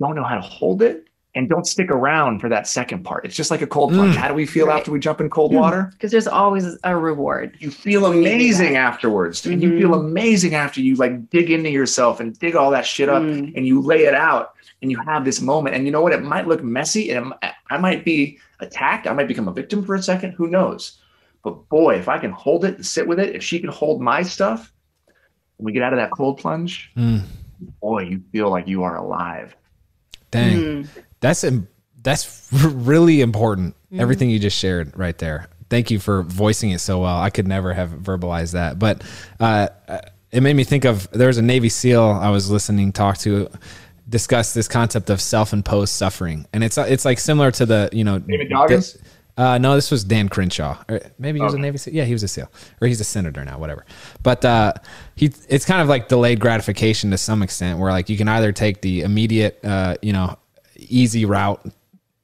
don't know how to hold it and don't stick around for that second part. It's just like a cold plunge. Mm. How do we feel Right. after we jump in cold water? Because there's always a reward. You feel amazing afterwards. And you Mhm. feel amazing after you like dig into yourself and dig all that shit up Mm. and you lay it out and you have this moment. And you know what? It might look messy and I might be attacked. I might become a victim for a second. Who knows? But boy, if I can hold it and sit with it, if she can hold my stuff, when we get out of that cold plunge, Mm. boy, you feel like you are alive. Dang. That's im- that's (laughs) really important. Everything you just shared right there. Thank you for voicing it so well. I could never have verbalized that, but uh, it made me think of there was a Navy SEAL I was listening talk to discuss this concept of self-imposed suffering, and it's it's like similar to the you know David Goggins? uh, no, this was Dan Crenshaw. Or maybe he was a Navy SEAL. Yeah, he was a SEAL, or he's a senator now, whatever. But uh, he, it's kind of like delayed gratification to some extent, where like you can either take the immediate, uh, you know, easy route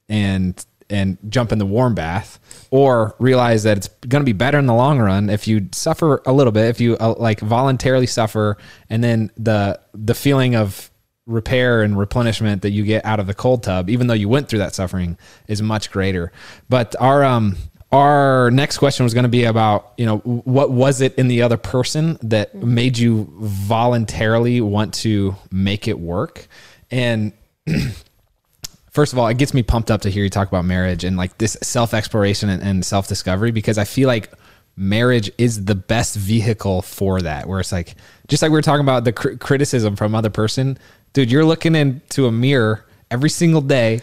and and jump in the warm bath, or realize that it's going to be better in the long run if you suffer a little bit, if you uh, like voluntarily suffer, and then the the feeling of repair and replenishment that you get out of the cold tub, even though you went through that suffering, is much greater. But our um our next question was going to be about you know what was it in the other person that made you voluntarily want to make it work and (clears throat) first of all, it gets me pumped up to hear you talk about marriage and like this self exploration and, and self discovery because I feel like marriage is the best vehicle for that. Where it's like, just like we were talking about the cr- criticism from other person, dude, you're looking into a mirror every single day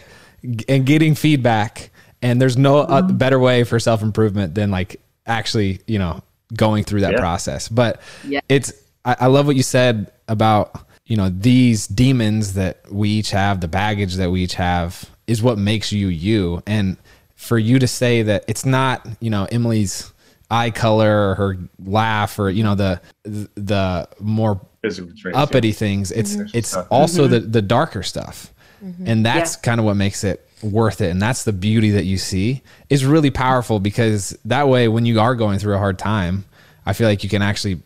and getting feedback. And there's no uh, better way for self improvement than like actually, you know, going through that Yeah. process. But Yeah. it's, I, I love what you said about, you know, these demons that we each have, the baggage that we each have is what makes you you. And for you to say that it's not, you know, Emily's eye color or her laugh or, you know, the, the more Physical traits, uppity things. It's mm-hmm. it's stuff. also mm-hmm. the the darker stuff, mm-hmm. and that's kind of what makes it worth it. And that's the beauty that you see is really powerful because that way, when you are going through a hard time, I feel like you can actually s-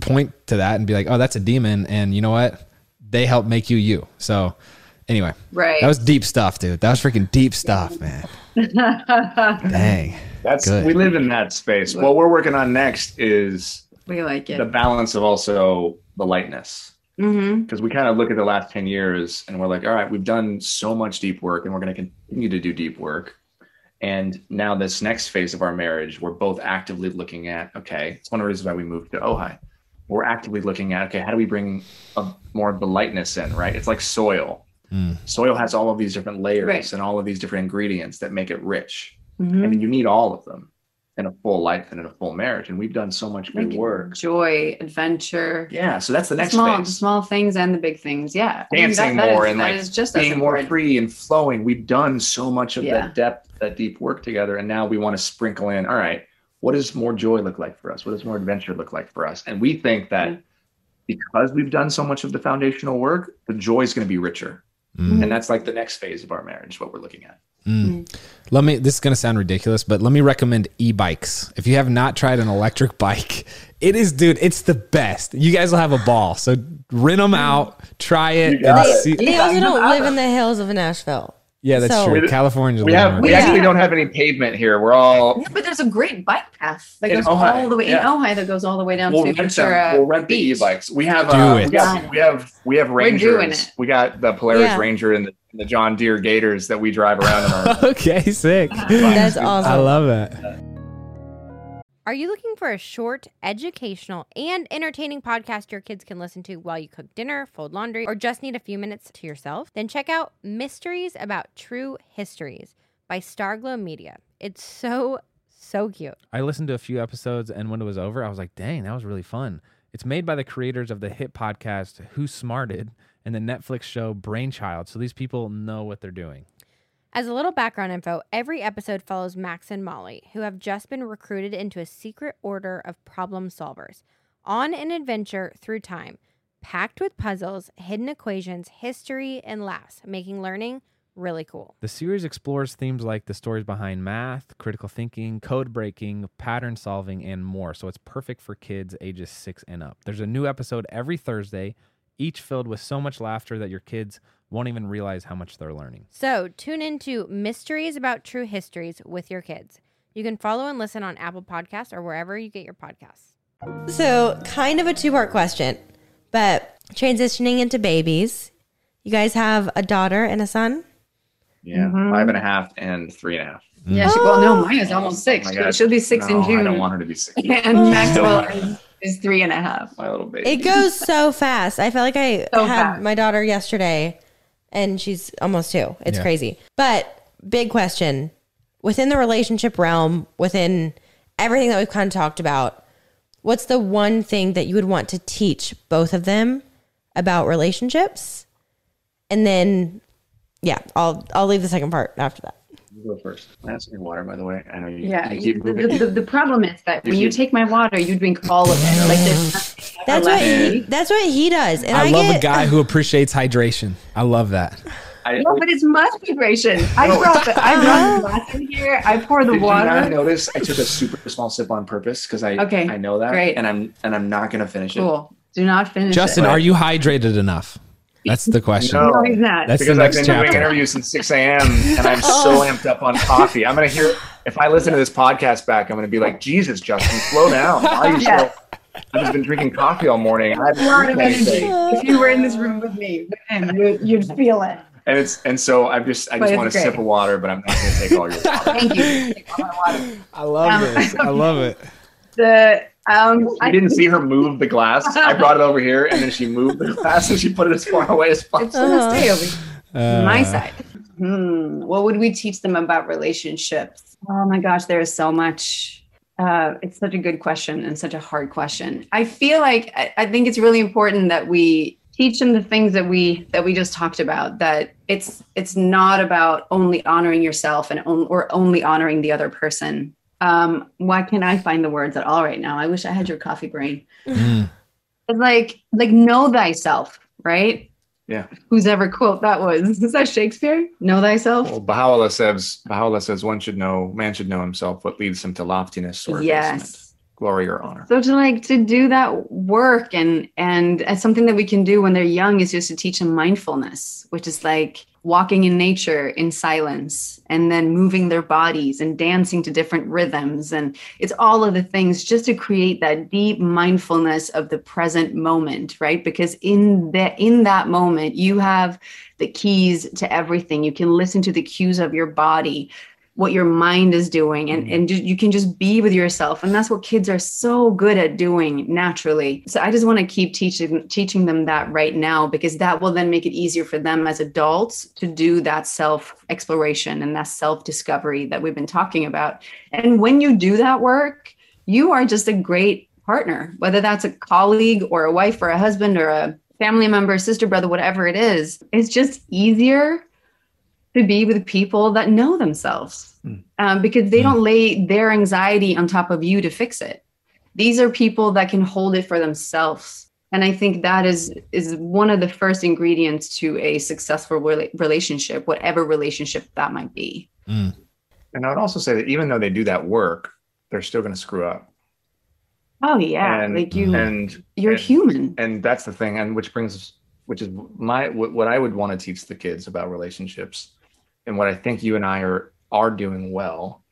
point to that and be like, "Oh, that's a demon," and you know what? They help make you you. So, anyway, Right. That was deep stuff, dude. That was freaking deep stuff, man. (laughs) Dang. That's Good. we live in that space. What we're working on next is we like it. the balance of also the lightness. Mm-hmm. Because we kind of look at the last 10 years and we're like, all right, we've done so much deep work and we're going to continue to do deep work. And now this next phase of our marriage, we're both actively looking at, okay, it's one of the reasons why we moved to Ojai. We're actively looking at, okay, how do we bring a, more of the lightness in, right? It's like soil. Mm. Soil has all of these different layers Right. and all of these different ingredients that make it rich. hmm I mean, you need all of them in a full life and in a full marriage. And we've done so much good work. Joy, adventure. Yeah. So that's the The next small, phase. small things and the big things. Yeah. I mean, Dancing that- that more is- and like is just as being more free and flowing. We've done so much of Yeah. that depth, that deep work together. And now we want to sprinkle in, all right, what does more joy look like for us? What does more adventure look like for us? And we think that Yeah. because we've done so much of the foundational work, the joy is going to be richer. Mm. And that's like the next phase of our marriage, what we're looking at. Mm. Let me. This is gonna sound ridiculous, but let me recommend e-bikes. If you have not tried an electric (laughs) bike, it is, dude. It's the best. You guys will have a ball. So rent them out, try it, and it. see. They also don't live in the hills of Nashville. Yeah, that's So- true. We- California's a We little have, we Yeah. actually don't have any pavement here. We're all, Yeah, but there's a great bike path that goes Ojai, all the way yeah. in Ojai that goes all the way down we'll to rent, them. Ventura we'll rent the e-bikes. We have, uh, we have, we have, we have We're Rangers. it. We got the Polaris Yeah. Ranger and the, and the John Deere Gators that we drive around in our (laughs) okay, sick. That's awesome. I love that. Are you looking for a short, educational, and entertaining podcast your kids can listen to while you cook dinner, fold laundry, or just need a few minutes to yourself? Then check out Mysteries About True Histories by Starglow Media. It's so, so cute. I listened to a few episodes, and when it was over, I was like, dang, that was really fun. It's made by the creators of the hit podcast Who Smarted and the Netflix show Brainchild. So these people know what they're doing. As a little background info, every episode follows Max and Molly, who have just been recruited into a secret order of problem solvers on an adventure through time, packed with puzzles, hidden equations, history, and laughs, making learning really cool. The series explores themes like the stories behind math, critical thinking, code breaking, pattern solving, and more. So it's perfect for kids ages six and up. There's a new episode every Thursday, each filled with so much laughter that your kids won't even realize how much they're learning. So tune into Mysteries About True Histories with your kids. You can follow and listen on Apple Podcasts or wherever you get your podcasts. So, kind of a two part question, but transitioning into babies, you guys have a daughter and a son. Yeah, Mhm. five and a half and three and a half. Yeah, she, well, no, mine is almost six. Oh my She'll- She'll be six No, in June. I don't want her to be six. (laughs) and Maxwell (laughs) is, is three and a half. My little baby. It goes so fast. I felt like I So had fast. my daughter yesterday and she's almost two. It's Yeah. crazy. But big question within the relationship realm, within everything that we've kind of talked about, what's the one thing that you would want to teach both of them about relationships? And then, yeah, I'll I'll leave the second part after that. You go first. That's your water, by the way. I know you. Yeah. you you- keep the, moving. the, the problem is that when You you take my water, you drink all of it. Like there's (laughs) That's what he, that's what he does. And I, I love get, a guy who appreciates hydration. I love that. I, No, but it's my hydration. I brought the, I brought the uh-huh. glass in here. I pour the did you not water. notice I took a super small sip on purpose because I Okay, I know that great. and I'm and I'm not gonna finish it Cool. Do not finish Justin, it. Justin, are you hydrated enough? That's the question. No. No, he's not. That's the because I've next been doing interviews since 6 a.m. (laughs) and I'm so amped up on coffee. I'm gonna hear if I listen to this podcast back, I'm gonna be like, Jesus, Justin, slow down. Why are you (laughs) Yeah. so? I've just been drinking coffee all morning. I a lot of haven't energy. If you were in this room with me, with him, you, you'd feel it. and it's and so I'm just I just want a great. sip of water, but I'm not going to take all your water. (laughs) Thank you. Take all my water. I love Um, this. I love it. The um, You I- didn't see her move the glass. (laughs) I brought it over here, and then she moved the glass and she put it as far away as possible. gonna stay over Uh, my side. Hmm. What would we teach them about relationships? Oh my gosh, there is so much. Uh, it's such a good question and such a hard question. I feel like I, I think it's really important that we teach them the things that we that we just talked about. That it's it's not about only honoring yourself and on, or only honoring the other person. Um, why can't I find the words at all right now? I wish I had your coffee brain. Mm. It's like like know thyself, right? Yeah. Whose ever quote that was? (laughs) Is that Shakespeare? Know thyself. Well, Baha'u'llah says Baha'u'llah says one should know man should know himself what leads him to loftiness or Yes. Glory or honor. So to like to do that work and and as something that we can do when they're young is just to teach them mindfulness, which is like walking in nature in silence and then moving their bodies and dancing to different rhythms. And it's all of the things just to create that deep mindfulness of the present moment right? Because in that in that moment you have the keys to everything. You can listen to the cues of your body what your mind is doing and, mm-hmm. and ju- you can just be with yourself. And that's what kids are so good at doing naturally. So i just want to keep teaching teaching them that right now because that will then make it easier for them as adults to do that self exploration and that self discovery that we've been talking about. And when you do that work you are just a great partner whether that's a colleague or a wife or a husband or a family member sister brother whatever it is. It's just easier to be with people that know themselves um, because they don't lay their anxiety on top of you to fix it. These are people that can hold it for themselves. And I think that is is one of the first ingredients to a successful rela- relationship, whatever relationship that might be. Mm. And I would also say that even though they do that work, they're still going to screw up. Oh yeah, and, like you, and you're and- human. and that's the thing and which brings which is my what, what i would want to teach the kids about relationships and what i think you and i are are doing well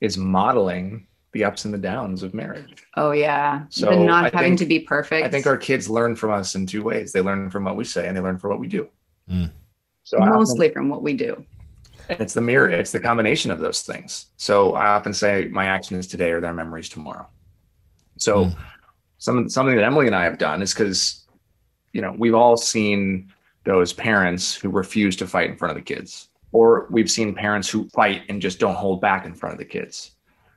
is modeling the ups and the downs of marriage Oh yeah, So the not I having think- to be perfect. i think our kids learn from us in two ways they learn from what we say and they learn from what we do Mm. so I often- mostly from what we do. and it's the mirror it's the combination of those things so i often say my actions today are their memories tomorrow so Mm. some something that emily and i have done is because you know we've all seen those parents who refuse to fight in front of the kids or we've seen parents who fight and just don't hold back in front of the kids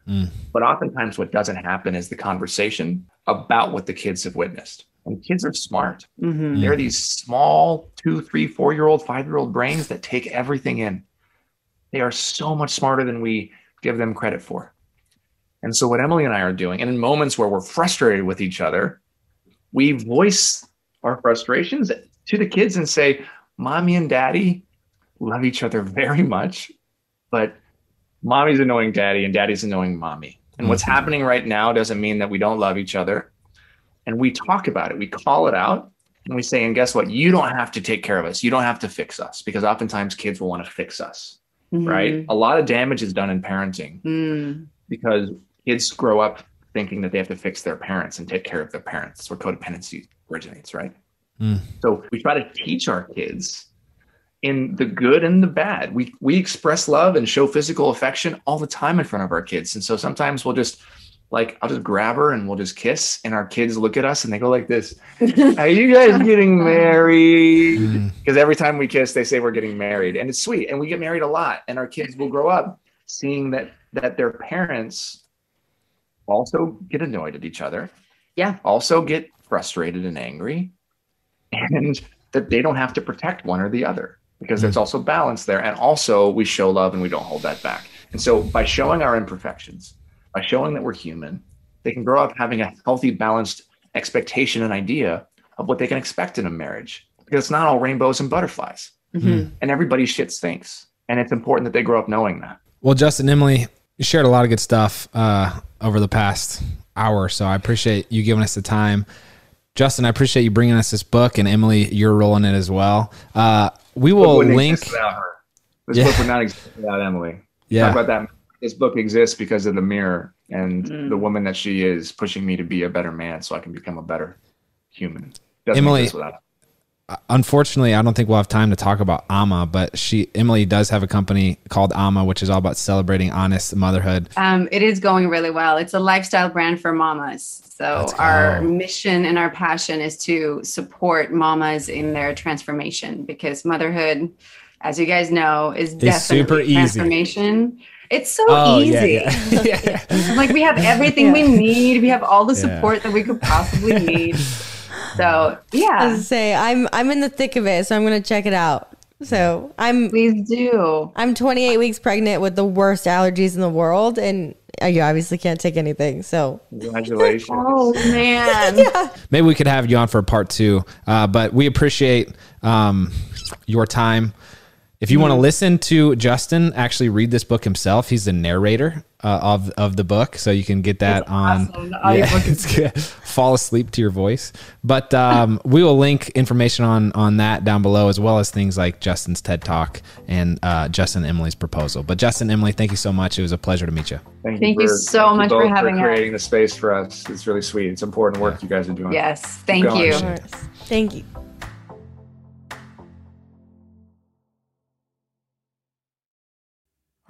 Mm. but oftentimes what doesn't happen is the conversation about what the kids have witnessed and kids are smart Mhm. they're these small two, three, four year old, five year old brains that take everything in. They are so much smarter than we give them credit for. And so, what Emily and I are doing, and in moments where we're frustrated with each other, we voice our frustrations to the kids and say, Mommy and Daddy love each other very much, but mommy's annoying daddy and daddy's annoying mommy. And what's Mhm. happening right now doesn't mean that we don't love each other. And we talk about it, we call it out, and we say, and guess what? You don't have to take care of us. You don't have to fix us because oftentimes kids will want to fix us, right? A lot of damage is done in parenting Mhm. because kids grow up thinking that they have to fix their parents and take care of their parents. That's where codependency originates, right? Mm. So we try to teach our kids in the good and the bad. We we express love and show physical affection all the time in front of our kids. And so sometimes we'll just like I'll just grab her and we'll just kiss and our kids look at us and they go like this. (laughs) Are you guys getting married? Mm. Because every time we kiss, they say we're getting married, and it's sweet. And we get married a lot, and our kids will grow up seeing that that their parents also get annoyed at each other. Yeah. Also get frustrated and angry, and that they don't have to protect one or the other because there's also balance there. And also, we show love and we don't hold that back. And so, by showing our imperfections, by showing that we're human, they can grow up having a healthy, balanced expectation and idea of what they can expect in a marriage because it's not all rainbows and butterflies Mhm. and everybody shit stinks. And it's important that they grow up knowing that. Well, Justin, Emily, you shared a lot of good stuff uh, over the past hour, so I appreciate you giving us the time. Justin, I appreciate you bringing us this book, and Emily, your role in it as well. Uh, we will Wouldn't link. exist without her. This Yeah. book would not exist without Emily. Yeah. Talk about that. This book exists because of the mirror and Mm. the woman that she is pushing me to be a better man so I can become a better human. Doesn't Emily- exist without her. Unfortunately, I don't think we'll have time to talk about Ama, but she Emily does have a company called Ama, which is all about celebrating honest motherhood. Um, it is going really well. It's a lifestyle brand for mamas. So our mission and our passion is to support mamas in their transformation because motherhood, as you guys know, is definitely super easy. transformation. It's so Oh, easy. yeah, yeah. (laughs) Yeah. like we have everything we need. We have all the support that we could possibly (laughs) need. So I was yeah, to say I'm I'm in the thick of it, so I'm gonna check it out. So I'm please do. I'm 28 weeks pregnant with the worst allergies in the world, and uh, you obviously can't take anything. So Congratulations. Oh man. (laughs) yeah. Maybe we could have you on for part two. Uh, but we appreciate um, your time. If you want to listen to Justin actually read this book himself, he's the narrator uh, of of the book, so you can get that on. awesome. The (laughs) audiobook is it's good. fall asleep to your voice. But um, we will link information on on that down below, as well as things like Justin's TED Talk and uh, Justin and Emily's proposal. But Justin, Emily, thank you so much. It was a pleasure to meet you. Thank, Thank you so much for having us. creating the space for us. It's really sweet. It's important work you guys are doing. Yes. Thank you. thank you.